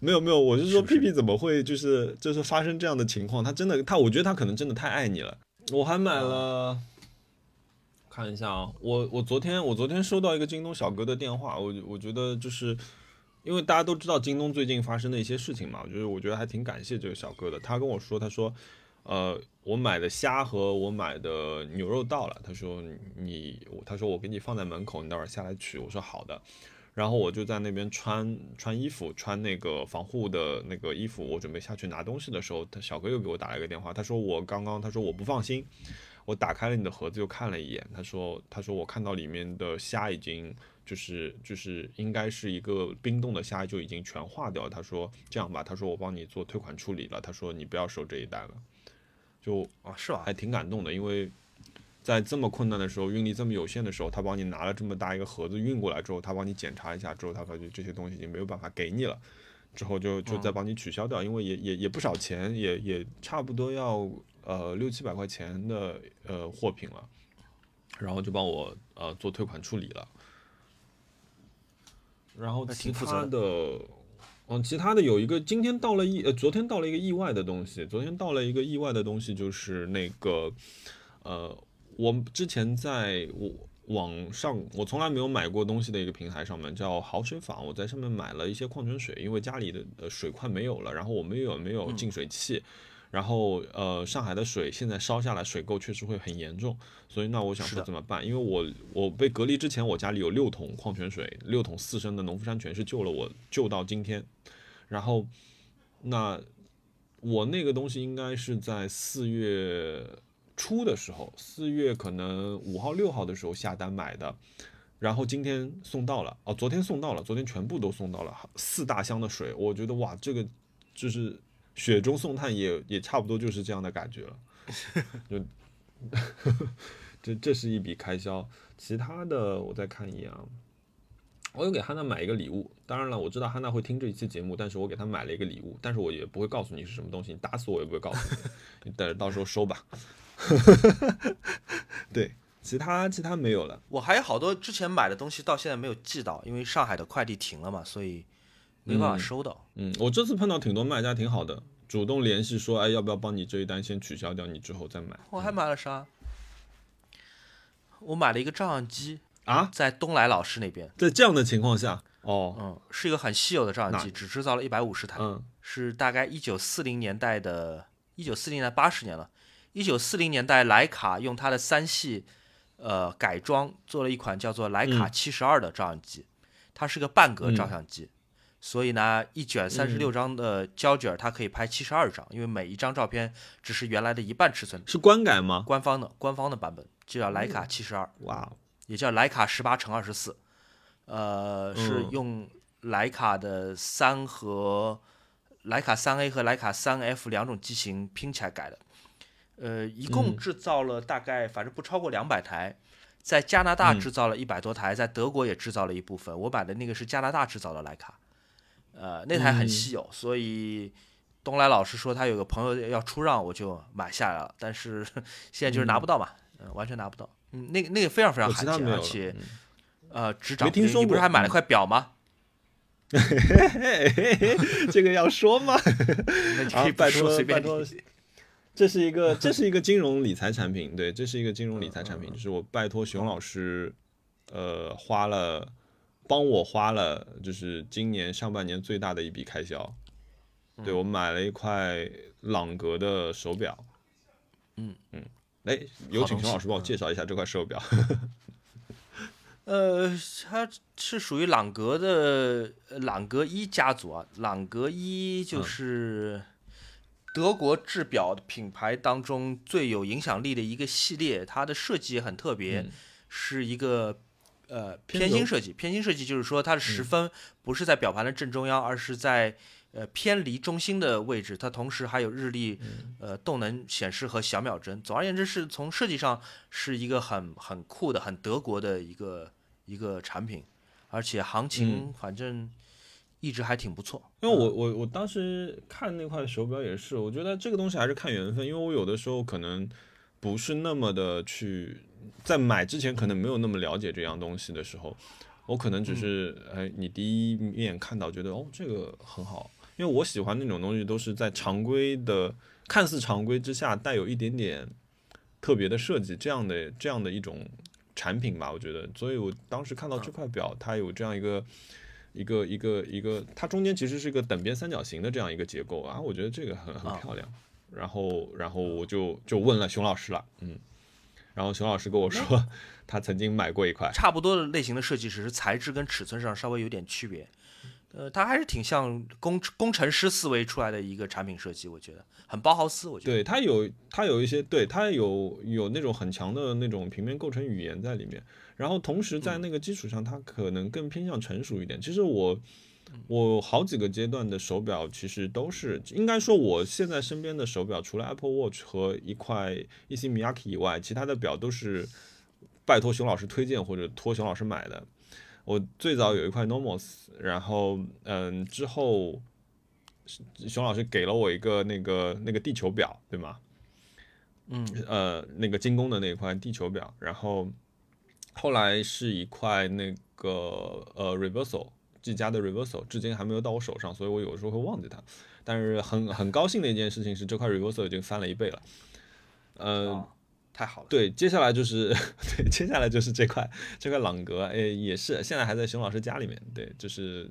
没有没有，我是说屁屁怎么会就是就是发生这样的情况？他真的他，我觉得他可能真的太爱你了。我还买了，看一下啊，我我昨天我昨天收到一个京东小哥的电话，我我觉得就是因为大家都知道京东最近发生的一些事情嘛，就是我觉得还挺感谢这个小哥的。他跟我说，他说，呃，我买的虾和我买的牛肉到了，他说你，他说我给你放在门口，你待会儿下来取。我说好的。然后我就在那边穿穿衣服，穿那个防护的那个衣服，我准备下去拿东西的时候，他小哥又给我打了一个电话，他说我刚刚，他说我不放心，我打开了你的盒子又看了一眼，他说他说我看到里面的虾已经就是就是应该是一个冰冻的虾就已经全化掉了，他说这样吧，他说我帮你做退款处理了，他说你不要收这一单了，就啊，是吧？还挺感动的，因为在这么困难的时候，运力这么有限的时候，他帮你拿了这么大一个盒子运过来之后，他帮你检查一下之后，他发觉这些东西已经没有办法给你了，之后就就再帮你取消掉，因为也也也不少钱，也也差不多要呃六七百块钱的呃货品了，然后就帮我呃做退款处理了，然后其他的。嗯，其他的有一个，今天到了意，呃，昨天到了一个意外的东西。昨天到了一个意外的东西，就是那个，呃，我之前在我网上，我从来没有买过东西的一个平台上面叫好水坊，我在上面买了一些矿泉水，因为家里的呃水快没有了，然后我们又没有净水器，然后呃上海的水现在烧下来水垢确实会很严重，所以那我想说怎么办？因为我我被隔离之前，我家里有六桶矿泉水，六桶四升的农夫山泉是救了我救到今天，然后那我那个东西应该是在四月初的时候，四月可能五号六号的时候下单买的，然后今天送到了，哦，昨天送到了，昨天全部都送到了，四大箱的水，我觉得哇，这个就是雪中送炭也也差不多就是这样的感觉了，就 [LAUGHS] 这这是一笔开销，其他的我再看一眼啊。我有给汉娜买一个礼物，当然了，我知道汉娜会听这一期节目，但是我给她买了一个礼物，但是我也不会告诉你是什么东西，你打死我也不会告诉你，你等着到时候收吧。[LAUGHS] 对，其他其他没有了。我还有好多之前买的东西到现在没有寄到，因为上海的快递停了嘛，所以没办法嗯收到。嗯，我这次碰到挺多卖家挺好的，主动联系说，哎，要不要帮你这一单先取消掉，你之后再买。我还买了啥？我买了一个照相机，啊，在东来老师那边，在这样的情况下，哦，嗯，是一个很稀有的照相机，只制造了一百五十台，嗯是大概一九四零年代的，一九四零年代八十年了，一九四零年代徕卡用它的三系，呃，改装做了一款叫做徕卡嗯。七十二的照相机，它是个半格照嗯相机。所以呢，一卷三十六张的胶卷，它可以拍七十二张，因为每一张照片只是原来的一半尺寸。是官改吗？官方的官方的版本就叫徕卡七十二，哇，也叫徕卡十八乘二十四，呃，是嗯用徕卡的三和徕卡三 A 和徕卡三 F 两种机型拼起来改的，呃，一共嗯制造了大概反正不超过两百台，在加拿大嗯制造了一百多台，在德国也制造了一部分。我买的那个是加拿大制造的徕卡，呃，那台很嗯稀有，所以。东来老师说他有个朋友要出让，我就买下来了，但是 [LAUGHS] 现在就是拿不到嘛，嗯、完全拿不到。嗯，那个那个非常非常罕见。而且嗯呃，只涨没听说你不是还买了块表吗？[LAUGHS] 这个要说吗？[LAUGHS] 那你可以，拜说随便这是一个这 [LAUGHS] 是一个金融理财产品，对，这是一个金融理财产嗯品，就是我拜托熊老师，呃，花了帮我花了，就是今年上半年最大的一笔开销。对嗯我买了一块朗格的手表。嗯嗯，哎，有请熊老师帮我介绍一下这块手表。[LAUGHS] 呃，它是属于朗格的呃朗格一家族啊。朗格一嗯就是德国制表品牌当中最有影响力的一个系列，它的设计也很特别，嗯是一个呃偏心设计。偏心设计就是说它的时分不是在表盘的正中央，而是在呃偏离中心的位置。它同时还有日历、呃动能显示和小秒针。总而言之，是从设计上是一个很很酷的、很德国的一个一个产品，而且行情反正一直还挺不错。因为我我我当时看那块手表也是，我觉得这个东西还是看缘分，因为我有的时候可能不是那么的去在买之前可能没有那么了解这样东西的时候，我可能只是哎你第一面看到觉得哦这个很好，因为我喜欢那种东西都是在常规的看似常规之下带有一点点特别的设计这样的这样的一种产品吧，我觉得，所以我当时看到这块表它有这样一个。一个一个一个，它中间其实是一个等边三角形的这样一个结构啊，我觉得这个很很啊漂亮。然后然后我就就问了熊老师了，嗯，然后熊老师跟我说他曾经买过一块，差不多的类型的设计，只是材质跟尺寸上稍微有点区别。呃，它还是挺像工工程师思维出来的一个产品设计，我觉得很包豪斯。我觉得对它有它有一些对它有有那种很强的那种平面构成语言在里面，然后同时在那个基础上，它可能更偏向成熟一点。其实我我好几个阶段的手表其实都是，应该说我现在身边的手表，除了 Apple Watch 和一块 Miyake 以外，其他的表都是拜托熊老师推荐或者托熊老师买的。我最早有一块 Nomos，然后嗯之后熊老师给了我一个那个那个地球表，对吗？嗯，呃，那个精工的那块地球表，然后后来是一块那个呃 Reversal 技嘉的 Reversal，至今还没有到我手上，所以我有时候会忘记它。但是很很高兴的一件事情是，这块 Reversal 已经翻了一倍了。呃，哦太好了。对，接下来就是 [LAUGHS] 对，接下来就是这块这块朗格，哎，也是现在还在熊老师家里面。对，就是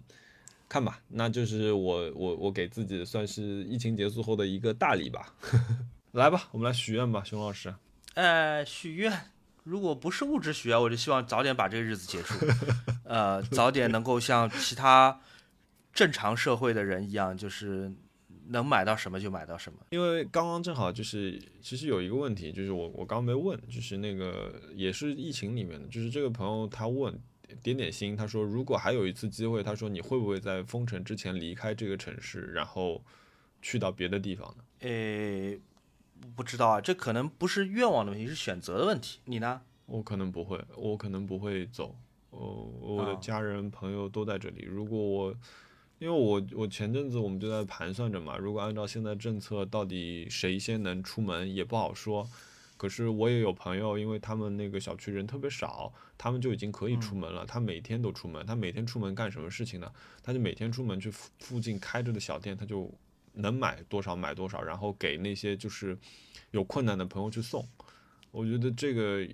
看吧，那就是我我我给自己算是疫情结束后的一个大礼吧。[LAUGHS] 来吧，我们来许愿吧，熊老师。呃，许愿，如果不是物质许愿，我就希望早点把这个日子结束，呃，早点能够像其他正常社会的人一样，就是能买到什么就买到什么。因为刚刚正好就是，其实有一个问题，就是我我刚没问，就是那个也是疫情里面的，就是这个朋友他问点点心，他说如果还有一次机会，他说你会不会在封城之前离开这个城市，然后去到别的地方呢？呃，不知道啊，这可能不是愿望的问题，是选择的问题。你呢？我可能不会，我可能不会走。我我的啊家人朋友都在这里。如果我，因为我我前阵子我们就在盘算着嘛，如果按照现在政策，到底谁先能出门也不好说。可是我也有朋友，因为他们那个小区人特别少，他们就已经可以出门了。他每天都出门，他每天出门干什么事情呢？他就每天出门去附附近开着的小店，他就能买多少买多少，然后给那些就是有困难的朋友去送。我觉得这个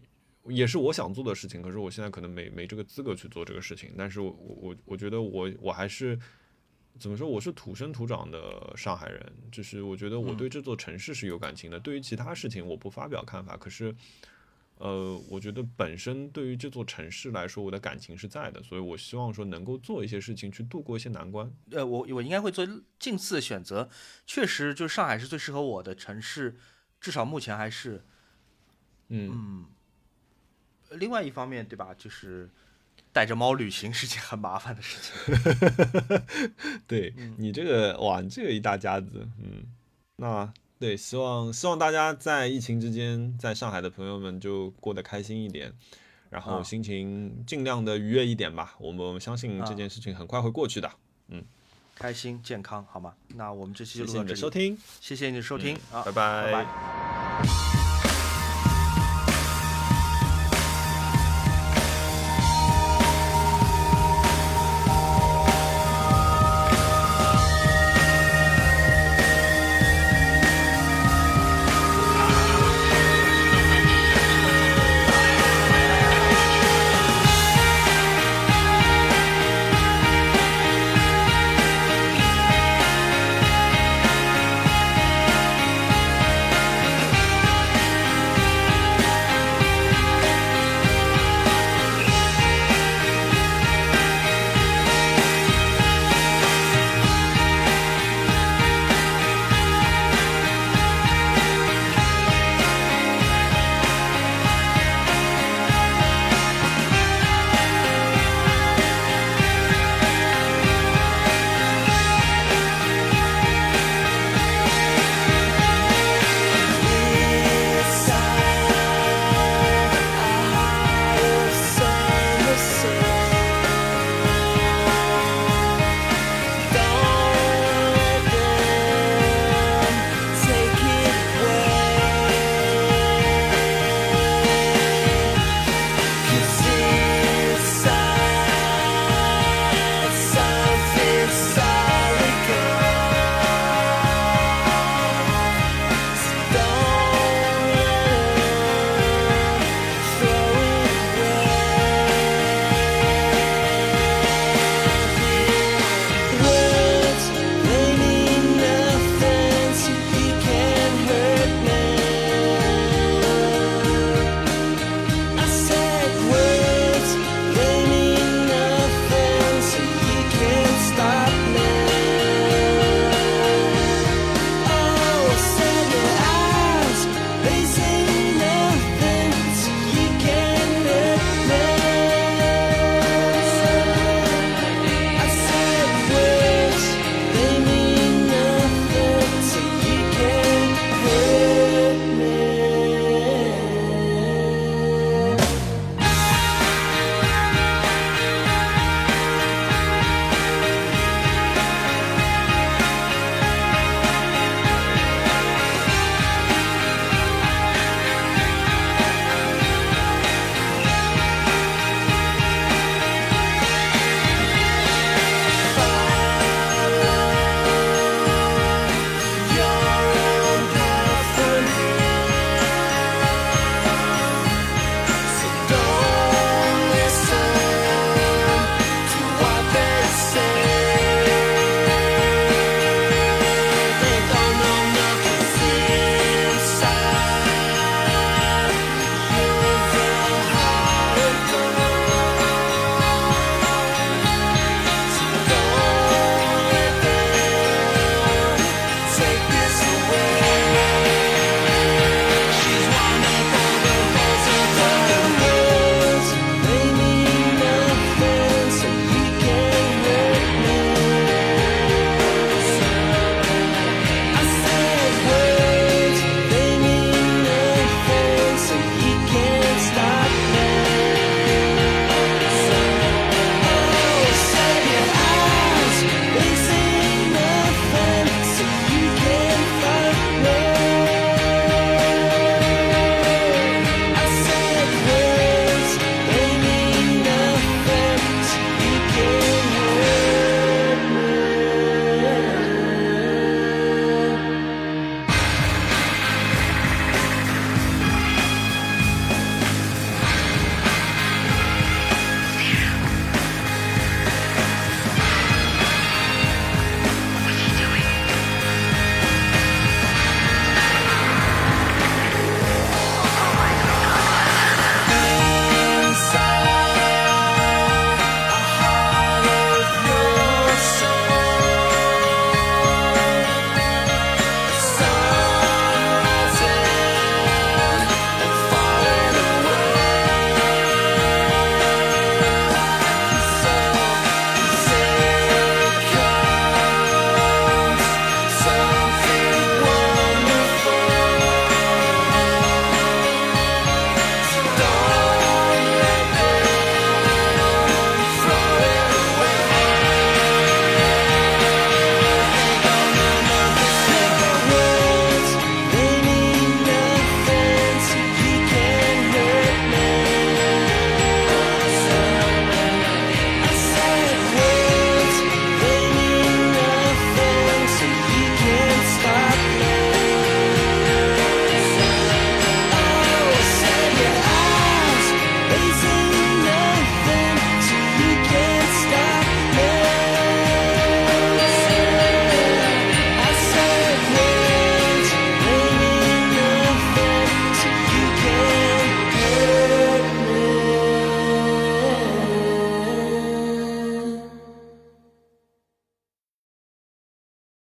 也是我想做的事情，可是我现在可能没没这个资格去做这个事情。但是我我我我觉得我我还是怎么说，我是土生土长的上海人，就是我觉得我对这座城市是有感情的。对于其他事情我不发表看法，可是。呃，我觉得本身对于这座城市来说，我的感情是在的，所以我希望说能够做一些事情去度过一些难关。呃，我我应该会做近似的选择。确实，就是上海是最适合我的城市，至少目前还是。嗯，另外一方面，对吧？就是带着猫旅行是件很麻烦的事情。[LAUGHS] 对你这个哇，你这个一大家子，嗯，那对，希望希望大家在疫情之间，在上海的朋友们就过得开心一点，然后啊心情尽量的愉悦一点吧。我们我们相信这件事情很快会过去的。嗯开心健康，好吗？那我们这期谢谢你就录到这里。的收听，谢谢你的收听、啊，拜拜拜